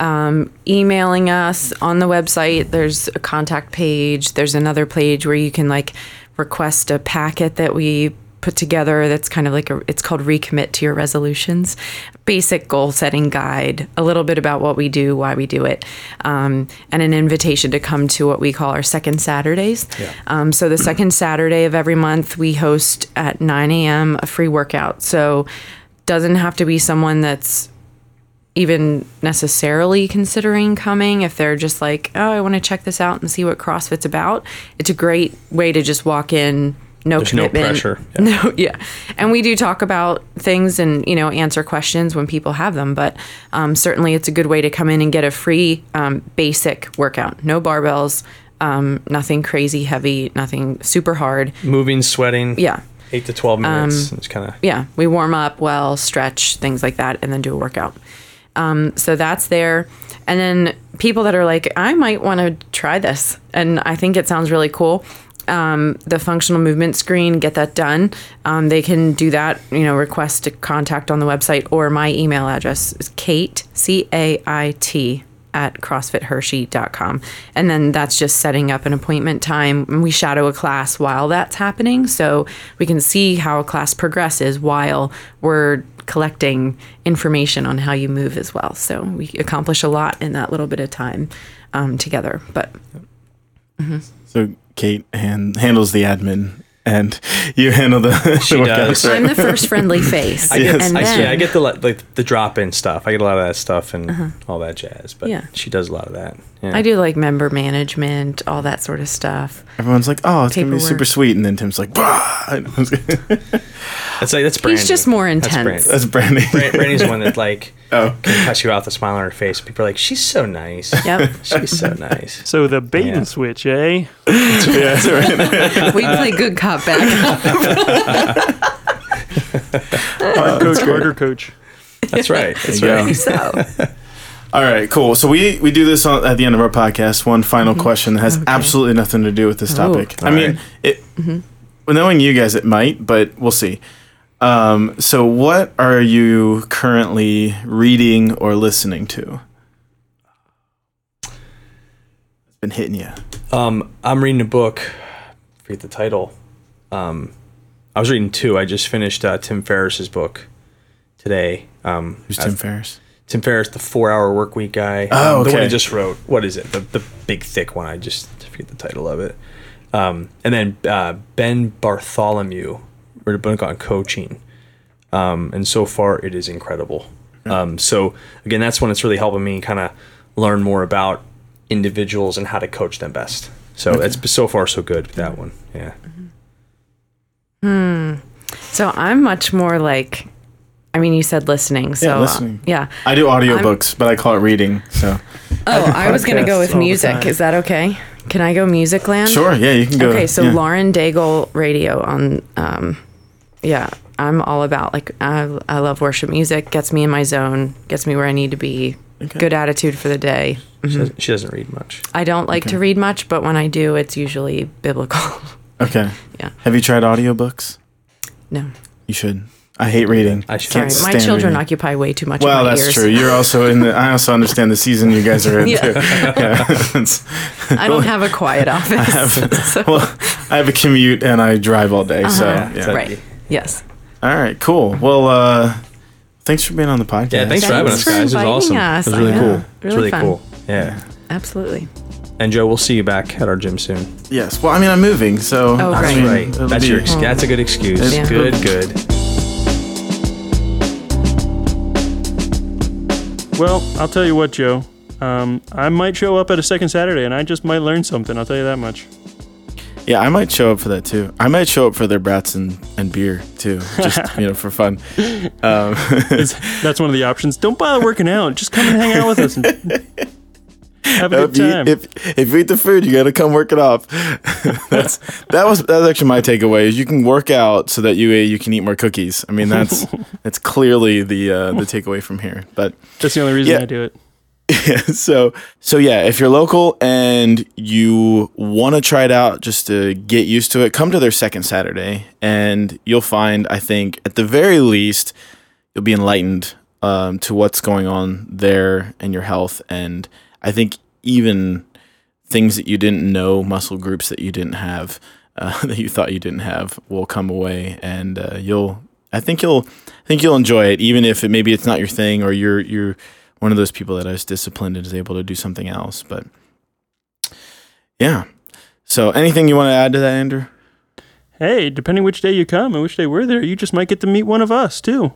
Speaker 3: Um, emailing us on the website, there's a contact page. There's another page where you can like request a packet that we put together that's kind of like a it's called recommit to your resolutions. Basic goal setting guide a little bit about what we do why we do it um, and an invitation to come to what we call our second saturdays. Um, so the second saturday of every month we host at 9 a.m a free workout. So doesn't have to be someone that's even necessarily considering coming. If they're just like oh i want to check this out and see what crossfit's about it's a great way to just walk in no
Speaker 5: There's no pressure. <laughs> Yeah.
Speaker 3: no yeah and we do talk about things and you know answer questions when people have them but um, certainly it's a good way to come in and get a free um, basic workout no barbells um, nothing crazy heavy nothing super hard
Speaker 5: Moving, sweating.
Speaker 3: yeah
Speaker 5: Eight to twelve minutes. it's kind of
Speaker 3: yeah, we warm up well, stretch, things like that, and then do a workout. Um, so that's there. And then people that are like, I might want to try this, and I think it sounds really cool. Um, the functional movement screen, get that done. Um, they can do that, you know, request a contact on the website, or my email address is Cait, C A I T, at crossfithershey.com. And then that's just setting up an appointment time. And we shadow a class while that's happening. So we can see how a class progresses while we're collecting information on how you move as well. So we accomplish a lot in that little bit of time um, together. But
Speaker 1: So Cait hand, handles the admin and you handle the, <laughs>
Speaker 5: She
Speaker 1: the
Speaker 5: does.
Speaker 1: right?
Speaker 3: I'm the first friendly <laughs> face.
Speaker 5: I get,
Speaker 3: and
Speaker 5: I,
Speaker 3: then,
Speaker 5: yeah, I get the like the drop in stuff. I get a lot of that stuff and uh-huh. all that jazz. But
Speaker 3: Yeah.
Speaker 5: she does a lot of that. Yeah.
Speaker 3: I do like member management, all that sort of stuff.
Speaker 1: Everyone's like, "Oh, it's gonna be super sweet," and then Tim's like, "Bah!"
Speaker 5: That's like that's Brandy.
Speaker 3: He's just more
Speaker 5: That's
Speaker 3: intense.
Speaker 5: Brandy.
Speaker 1: That's Brandy.
Speaker 5: Bran- Brandy's the one that like <laughs>
Speaker 1: oh,
Speaker 5: can touch you out the smile on her face. People are like, she's so nice.
Speaker 3: Yep. <laughs>
Speaker 5: She's so nice.
Speaker 4: So the bait
Speaker 5: Yeah.
Speaker 4: and switch, eh?
Speaker 1: yeah, that's right. <laughs>
Speaker 3: we play good cop, bad cop.
Speaker 4: Hard coach, harder coach.
Speaker 5: That's right. That's
Speaker 1: There you
Speaker 5: right.
Speaker 3: so
Speaker 1: All right, cool. So we we do this on, at the end of our podcast. One final question that has absolutely nothing to do with this
Speaker 3: Oh.
Speaker 1: topic. I
Speaker 5: All
Speaker 1: mean,
Speaker 5: right.
Speaker 1: it. Well, knowing you guys, it might, but we'll see. Um, so, what are you currently reading or listening to? It's been hitting you.
Speaker 5: Um, I'm reading a book. I forget the title. Um, I was reading two. I just finished uh, Tim Ferriss's book today. Um,
Speaker 1: Who's
Speaker 5: I've-
Speaker 1: Tim Ferriss?
Speaker 5: Tim Ferriss, the Four Hour Work Week guy.
Speaker 1: Oh,
Speaker 5: Um, The one
Speaker 1: okay.
Speaker 5: he just wrote. What is it? The the big thick one. I just forget the title of it. Um, and then uh, Ben Bartholomew wrote a book on coaching. Um, and so far, it is incredible. Um, so again, that's when it's really helping me kind of learn more about individuals and how to coach them best. So it's so far so good with that one. Yeah. Hmm.
Speaker 3: So I'm much more like, I mean, you said listening. So
Speaker 1: Yeah,
Speaker 3: uh, yeah.
Speaker 1: I do audiobooks, but I call it reading. So
Speaker 3: Oh, I was going to go with music. Is that okay? Can I go music land?
Speaker 1: sure, yeah, you can go.
Speaker 3: Okay, so
Speaker 1: yeah.
Speaker 3: Lauren Daigle radio on, um, yeah, I'm all about like I, I love worship music. Gets me in my zone. Gets me where I need to be.
Speaker 1: Okay.
Speaker 3: Good attitude for the day.
Speaker 5: She, doesn't, she doesn't read much.
Speaker 3: I don't like to read much, but when I do, it's usually biblical.
Speaker 1: Okay. <laughs>
Speaker 3: Yeah.
Speaker 1: Have you tried audiobooks?
Speaker 3: no,
Speaker 1: You should. I hate reading.
Speaker 5: I should.
Speaker 3: sorry,
Speaker 1: Can't
Speaker 3: my children
Speaker 1: reading.
Speaker 3: occupy way too much.
Speaker 1: Well,
Speaker 3: of my
Speaker 1: that's
Speaker 3: ears.
Speaker 1: true. You're also in the. I also understand the season you guys are in
Speaker 3: Yeah.
Speaker 1: too. <laughs> Yeah.
Speaker 3: I don't have a quiet <laughs> office. I so-
Speaker 1: well, I have a commute and I drive all day. So
Speaker 3: Uh-huh.
Speaker 1: yeah.
Speaker 3: right. Yes.
Speaker 1: All right. Cool. Well, uh, thanks for being on the podcast.
Speaker 5: Yeah, thanks, for having us, guys. It was awesome.
Speaker 3: us.
Speaker 5: It was really
Speaker 3: I know.
Speaker 5: cool. It was
Speaker 3: Really
Speaker 5: really
Speaker 3: fun.
Speaker 5: cool. Yeah.
Speaker 3: Absolutely.
Speaker 5: And Joe, we'll see you back at our gym soon.
Speaker 1: Yes. Well, I mean, I'm moving, so
Speaker 3: Oh,
Speaker 1: I
Speaker 3: right.
Speaker 1: mean,
Speaker 5: Right. That's your. Ex- that's a good excuse.
Speaker 3: Yeah.
Speaker 5: Good. Good.
Speaker 4: Well, I'll tell you what, Joe. Um, I might show up at a second Saturday, and I just might learn something. I'll tell you that much.
Speaker 1: Yeah, I might show up for that too. I might show up for their brats and, and beer too, <laughs> just you know for fun. Um,
Speaker 4: That's one of the options. Don't bother working out. Just come and hang out with us. And <laughs> Have a good
Speaker 1: if, you,
Speaker 4: time.
Speaker 1: if if you eat the food, you got to come work it off. <laughs> that's that was that's actually my takeaway. Is you can work out so that you you can eat more cookies. I mean, that's <laughs> that's clearly the uh, the takeaway from here. But
Speaker 4: That's the only reason
Speaker 1: Yeah.
Speaker 4: I do it.
Speaker 1: Yeah, <laughs> so so yeah, if you're local and you want to try it out just to get used to it, come to their second Saturday, and you'll find I think at the very least you'll be enlightened um, to what's going on there and your health, and I think even things that you didn't know, muscle groups that you didn't have, <laughs> uh, that you thought you didn't have, will come away, and uh, you'll. I think you'll. I think you'll enjoy it, even if it maybe it's not your thing, or you're you're one of those people that is disciplined and is able to do something else. But yeah. So, anything you want to add to that, Andrew?
Speaker 4: Hey, depending which day you come and which day we're there, you just might get to meet one of us too.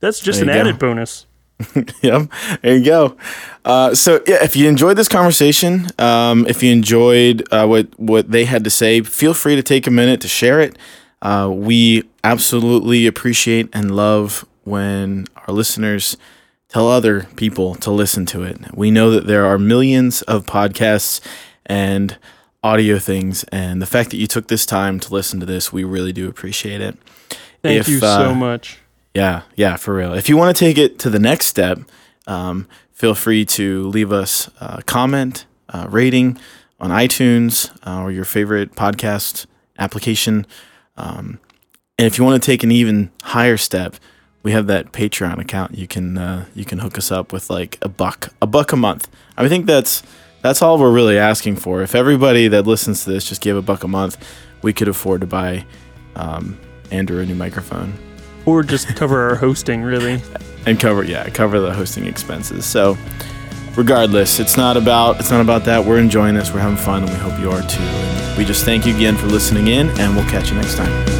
Speaker 4: That's just an
Speaker 1: go.
Speaker 4: added bonus. <laughs>
Speaker 1: yep. There you go. Uh, so yeah, if you enjoyed this conversation, um, if you enjoyed uh, what what they had to say, feel free to take a minute to share it. Uh, we absolutely appreciate and love when our listeners tell other people to listen to it. We know that there are millions of podcasts and audio things, and the fact that you took this time to listen to this, we really do appreciate it.
Speaker 4: Thank
Speaker 1: If,
Speaker 4: you
Speaker 1: uh,
Speaker 4: so much.
Speaker 1: Yeah, yeah, for real. If you want to take it to the next step, um, feel free to leave us a comment, uh, rating on iTunes uh, or your favorite podcast application. Um, and if you want to take an even higher step, we have that Patreon account. You can uh, you can hook us up with like a buck, a buck a month. I think that's that's all we're really asking for. If everybody that listens to this just gave a buck a month, we could afford to buy um, Andrew a new microphone
Speaker 4: Or just cover our hosting, really.
Speaker 1: and cover yeah cover the hosting expenses. So regardless it's not about it's not about that. We're enjoying this. We're having fun and we hope you are too. And we just thank you again for listening in and we'll catch you next time